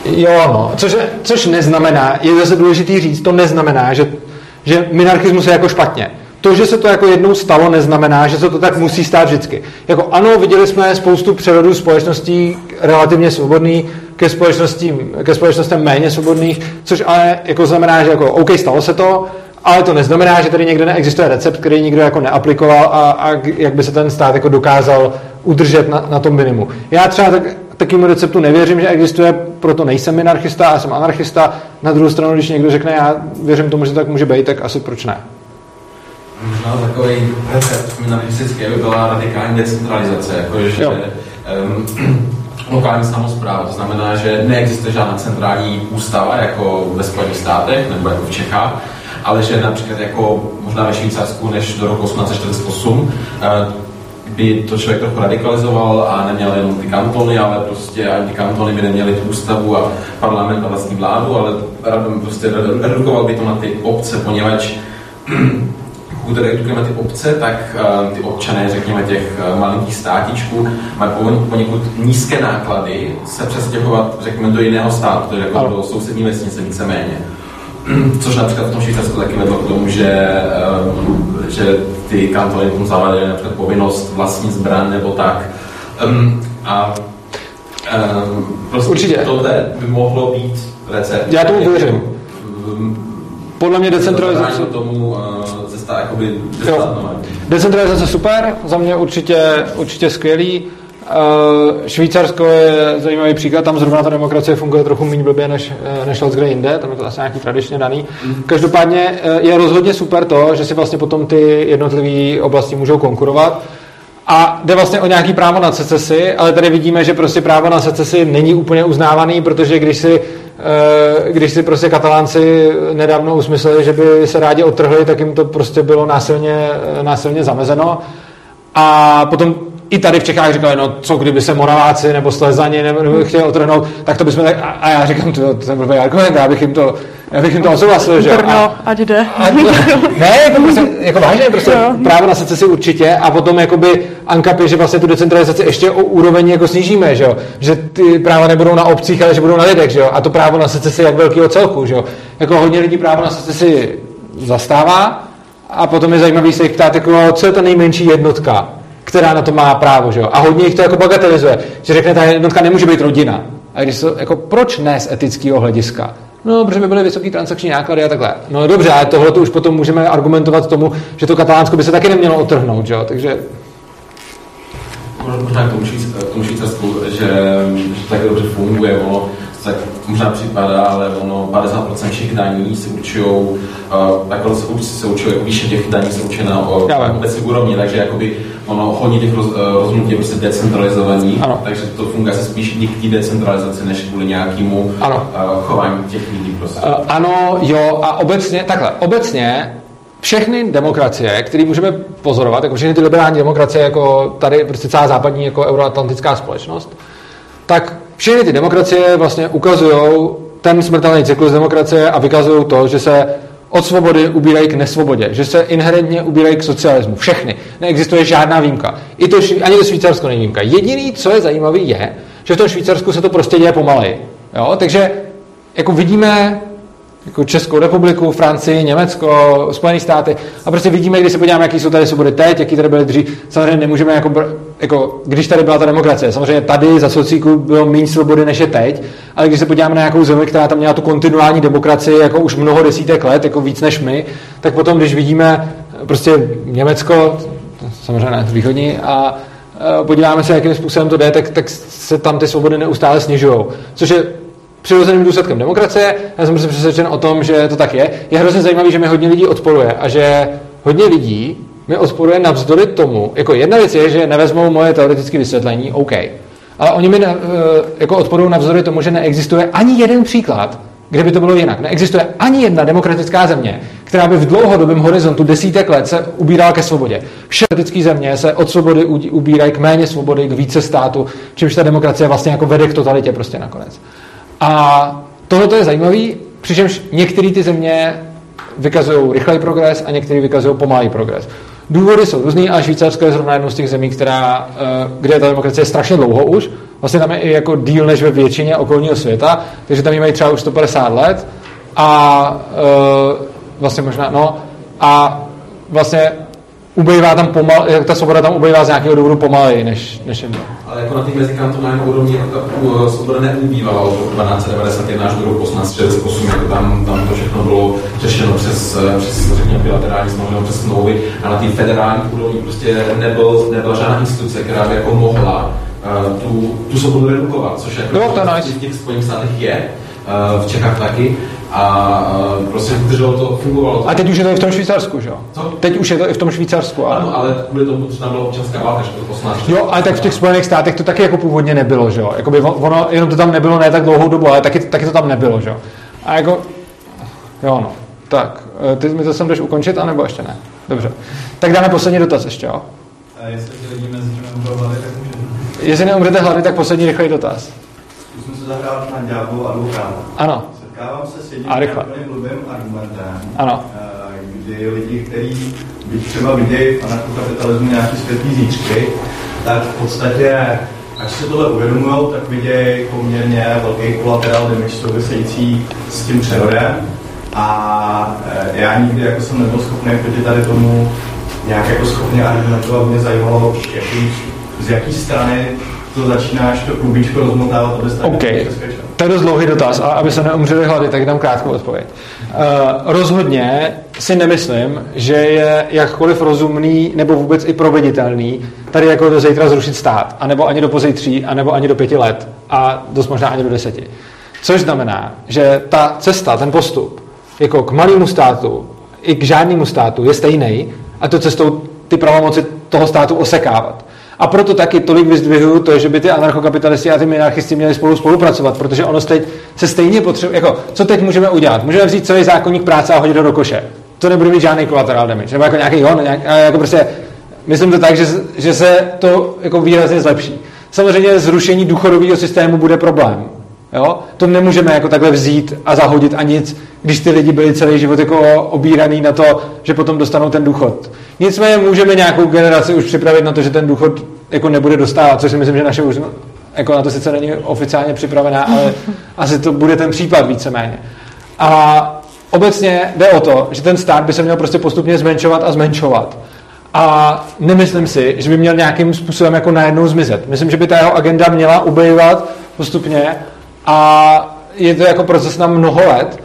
Jo, no, což, což neznamená, je zase důležitý říct, to neznamená, že, že minarchismus je jako špatně. To, že se to jako jednou stalo, neznamená, že se to tak musí stát vždycky. Jako ano, viděli jsme spoustu přerodů společností relativně svobodný ke, společnostím, ke společnostem méně svobodných, což ale jako znamená, že jako OK, stalo se to, ale to neznamená, že tady někde neexistuje recept, který nikdo jako neaplikoval a, a jak by se ten stát jako dokázal udržet na, na tom minimu. Já třeba tak, takovému receptu nevěřím, že existuje, proto nejsem minarchista a jsem anarchista. Na druhou stranu, když někdo řekne, já věřím tomu, že tak může být, tak asi proč ne? Možná takový recept minarchistický by byla radikální decentralizace, jakože um, lokální samozpráva. To znamená, že neexistuje žádná centrální ústava, jako ve Spojených státech nebo jako v Čechách, ale že například jako možná ve Švýcarsku než do roku 1848 by to člověk trochu radikalizoval a neměl jenom ty kantony, ale prostě ani ty kantony by neměly tu ústavu a parlament a vlastní vládu, ale prostě redukoval by to na ty obce, poněvadž pokud redukujeme ty obce, tak uh, ty občané, řekněme, těch uh, malinkých státičků mají poněkud nízké náklady se přestěhovat, řekněme, do jiného státu, tedy jako do sousední vesnice víceméně. Což například v tom Švýcarsku taky vedlo k tomu, že, um, že ty kantony tomu zavádali například povinnost vlastní zbraň nebo tak. Um, a um, prostě Určitě. tohle by mohlo být recept. Já tomu věřím. Podle mě decentralizace... tomu uh, zestá, jakoby Decentralizace super, za mě určitě, určitě skvělý. Uh, Švýcarsko je zajímavý příklad, tam zrovna ta demokracie funguje trochu méně blbě než, eh, než kde jinde, tam je to asi nějaký tradičně daný. Každopádně uh, je rozhodně super to, že si vlastně potom ty jednotlivé oblasti můžou konkurovat. A jde vlastně o nějaký právo na secesi, ale tady vidíme, že prostě právo na secesi není úplně uznávaný, protože když si, když si prostě katalánci nedávno usmysleli, že by se rádi otrhli, tak jim to prostě bylo násilně, násilně zamezeno. A potom i tady v Čechách říkali, no co kdyby se Moraváci nebo Slezani nebo, nebo chtěli otrhnout, tak to bychom tak, a, a já říkám, to, to je blbý argument, já bych jim to, já bych jim to odsouhlasil, že Brno, a, ať jde. A, ne, jako, prostě, jako vážně, prostě jo. právo na secesi určitě a potom jakoby ANKAP je, že vlastně tu decentralizaci ještě o úroveň jako snížíme, že jo? že ty práva nebudou na obcích, ale že budou na lidech, že jo? a to právo na secesi jak velkého celku, že jo? jako hodně lidí právo na secesi zastává a potom je zajímavý se jich ptát, jako, co je ta nejmenší jednotka, která na to má právo, že jo? A hodně jich to jako bagatelizuje, že řekne, ta jednotka nemůže být rodina. A když to, jako proč ne z etického hlediska? No, protože by byly vysoké transakční náklady a takhle. No dobře, ale tohle to už potom můžeme argumentovat tomu, že to katalánsko by se taky nemělo otrhnout, že jo? Takže možná k tomu, Švýcarsku, že, že tak dobře funguje, ono tak možná připadá, ale ono 50% všech daní se určují, uh, jako se, se určují, jako výše těch daní se určena o obecní úrovni, takže jakoby ono hodně těch roz, rozhodnutí je prostě decentralizovaný, ano. takže to funguje se spíš díky té decentralizaci, než kvůli nějakému ano. Uh, chování těch lidí prostě. Uh, ano, jo, a obecně, takhle, obecně všechny demokracie, které můžeme pozorovat, jako všechny ty liberální demokracie, jako tady prostě celá západní jako euroatlantická společnost, tak všechny ty demokracie vlastně ukazují ten smrtelný cyklus demokracie a vykazují to, že se od svobody ubírají k nesvobodě, že se inherentně ubírají k socialismu. Všechny. Neexistuje žádná výjimka. I to, ani to Švýcarsko není výjimka. Jediný, co je zajímavé, je, že v tom Švýcarsku se to prostě děje pomaleji. Jo? Takže jako vidíme jako Českou republiku, Francii, Německo, Spojené státy. A prostě vidíme, když se podíváme, jaký jsou tady svobody teď, jaký tady byly dřív. Samozřejmě nemůžeme, jako, jako, když tady byla ta demokracie, samozřejmě tady za sociíku bylo méně svobody než je teď, ale když se podíváme na nějakou zemi, která tam měla tu kontinuální demokracii jako už mnoho desítek let, jako víc než my, tak potom, když vidíme prostě Německo, samozřejmě ne, východní, a podíváme se, jakým způsobem to jde, tak, tak se tam ty svobody neustále snižují. Což je přirozeným důsledkem demokracie. Já jsem prostě přesvědčen o tom, že to tak je. Je hrozně zajímavé, že mi hodně lidí odporuje a že hodně lidí mi odporuje navzdory tomu. Jako jedna věc je, že nevezmou moje teoretické vysvětlení, OK. Ale oni mi eh, jako odporují navzdory tomu, že neexistuje ani jeden příklad, kde by to bylo jinak. Neexistuje ani jedna demokratická země, která by v dlouhodobém horizontu desítek let se ubírala ke svobodě. Všechny demokratické země se od svobody ubírají k méně svobody, k více státu, čímž ta demokracie vlastně jako vede k totalitě prostě nakonec. A tohle je zajímavé, přičemž některé ty země vykazují rychlej progres a některé vykazují pomalý progres. Důvody jsou různý a Švýcarsko je zrovna jednou z těch zemí, která, eh, kde je ta demokracie strašně dlouho už. Vlastně tam je i jako díl než ve většině okolního světa, takže tam mají třeba už 150 let a uh, vlastně možná, no, a vlastně ubejvá tam pomal, ta svoboda tam ubejvá z nějakého důvodu pomaleji, než, než jinde. Ale jako na té mezikantonální úrovni jako ta svoboda neubývala od 1291 až do roku 1868, jako tam, tam to všechno bylo řešeno přes, přes řekněme, bilaterální smlouvy nebo přes smlouvy a na té federální úrovni prostě nebyl, nebyla žádná instituce, která by jako mohla uh, tu, tu svobodu redukovat, což jako no, to v těch Spojených státech je, uh, v Čechách taky, a prostě drželo to, fungovalo to. A teď už je to i v tom Švýcarsku, že jo? Co? Teď už je to i v tom Švýcarsku. Ale... Ano, ale kvůli tomu, tam byla občanská válka, že to 18. Jo, ale tak v těch Spojených státech to taky jako původně nebylo, že jo? Jakoby ono, jenom to tam nebylo ne tak dlouhou dobu, ale taky, taky to tam nebylo, že jo? A jako, jo no, tak, eh, ty mi to sem jdeš ukončit, anebo ještě ne? Dobře. Tak dáme poslední dotaz ještě, jo? A jestli ty lidi mezi hlady, tak můžeme. Jestli neumřete hlady, tak poslední rychlý dotaz. Zkusím se zahrát na ďáblu advokáta. Ano. Setkávám se s jedním blbým argumentem, ano. Eh, kdy lidi, kteří by třeba vidějí v anarchokapitalismu nějaký světlý zítřky, tak v podstatě, až se tohle uvědomují, tak vidějí poměrně velký kolaterál damage související s tím přerodem. A eh, já nikdy jako jsem nebyl schopný proti tady tomu nějak jako schopně argumentovat. Mě zajímalo, jaký, z jaké strany to začínáš to klubíčko rozmotávat, abys tak okay. To je dost dlouhý dotaz, ale aby se neumřeli hlady, tak dám krátkou odpověď. Uh, rozhodně si nemyslím, že je jakkoliv rozumný nebo vůbec i proveditelný tady jako do zítra zrušit stát, anebo ani do pozítří, anebo ani do pěti let a dost možná ani do deseti. Což znamená, že ta cesta, ten postup, jako k malému státu i k žádnému státu je stejný a to cestou ty pravomoci toho státu osekávat. A proto taky tolik vyzdvihuju to, že by ty anarchokapitalisti a ty minarchisti měli spolu spolupracovat, protože ono teď se stejně potřebuje, jako, co teď můžeme udělat? Můžeme vzít celý zákonník práce a hodit ho do koše. To nebude mít žádný collateral damage, nebo jako nějaký, jo, nějak, jako prostě, myslím to tak, že, že se to jako výrazně zlepší. Samozřejmě zrušení důchodového systému bude problém. Jo? To nemůžeme jako takhle vzít a zahodit a nic, když ty lidi byli celý život jako obíraný na to, že potom dostanou ten důchod. Nicméně můžeme nějakou generaci už připravit na to, že ten důchod jako nebude dostávat, což si myslím, že naše už jako na to sice není oficiálně připravená, ale asi to bude ten případ víceméně. A obecně jde o to, že ten stát by se měl prostě postupně zmenšovat a zmenšovat. A nemyslím si, že by měl nějakým způsobem jako najednou zmizet. Myslím, že by ta jeho agenda měla ubejvat postupně a je to jako proces na mnoho let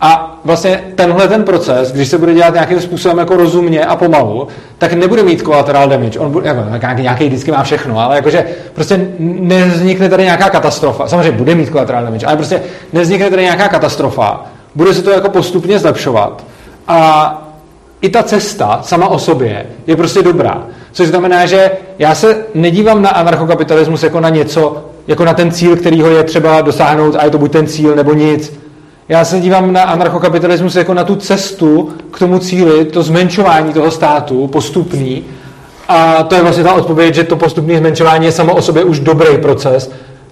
A vlastně tenhle ten proces, když se bude dělat nějakým způsobem jako rozumně a pomalu, tak nebude mít collateral damage. On bude, jako, nějaký, nějaký vždycky má všechno, ale jakože prostě nevznikne tady nějaká katastrofa. Samozřejmě bude mít collateral damage, ale prostě nevznikne tady nějaká katastrofa. Bude se to jako postupně zlepšovat. A i ta cesta sama o sobě je prostě dobrá. Což znamená, že já se nedívám na anarchokapitalismus jako na něco, jako na ten cíl, kterýho je třeba dosáhnout a je to buď ten cíl nebo nic. Já se dívám na anarchokapitalismus jako na tu cestu k tomu cíli, to zmenšování toho státu, postupný. A to je vlastně ta odpověď, že to postupné zmenšování je samo o sobě už dobrý proces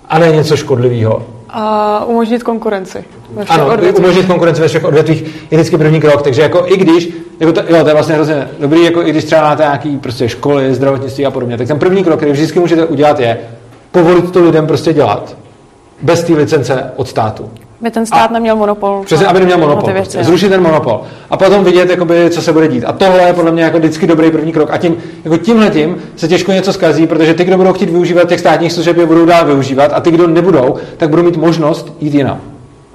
a ne něco škodlivého. A umožnit konkurenci. Ve všech ano, odvětvích. umožnit konkurenci ve všech odvětvích je vždycky první krok. Takže jako i když, jako to, jo, to je vlastně hrozně dobrý, jako i když třeba máte nějaký prostě školy, zdravotnictví a podobně, tak ten první krok, který vždycky můžete udělat, je povolit to lidem prostě dělat. Bez té licence od státu. Aby ten stát a, neměl monopol. Přesně, aby neměl monopol. Prostě. Zrušit ten monopol. A potom vidět, jakoby, co se bude dít. A tohle je podle mě jako vždycky dobrý první krok. A tím, jako tímhle tím se těžko něco zkazí, protože ty, kdo budou chtít využívat těch státních služeb, je budou dál využívat. A ty, kdo nebudou, tak budou mít možnost jít jinam.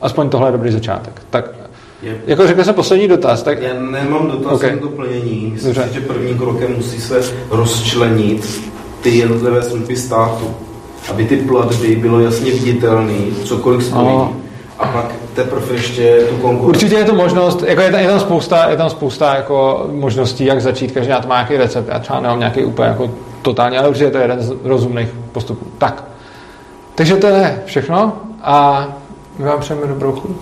Aspoň tohle je dobrý začátek. Tak je, jako řekl jsem poslední dotaz. Tak... Já nemám dotaz, okay. na doplnění. Myslím si, že prvním krokem musí se rozčlenit ty jednotlivé služby státu, aby ty platby bylo jasně viditelné, cokoliv stojí. No a pak teprve ještě tu konkurenci. Určitě je to možnost, jako je, tam, je tam spousta, je tam spousta jako možností, jak začít, každý má nějaký recept, já třeba nemám nějaký úplně jako totálně, ale určitě to je jeden z rozumných postupů. Tak, takže to je všechno a my vám přejeme dobrou chuť.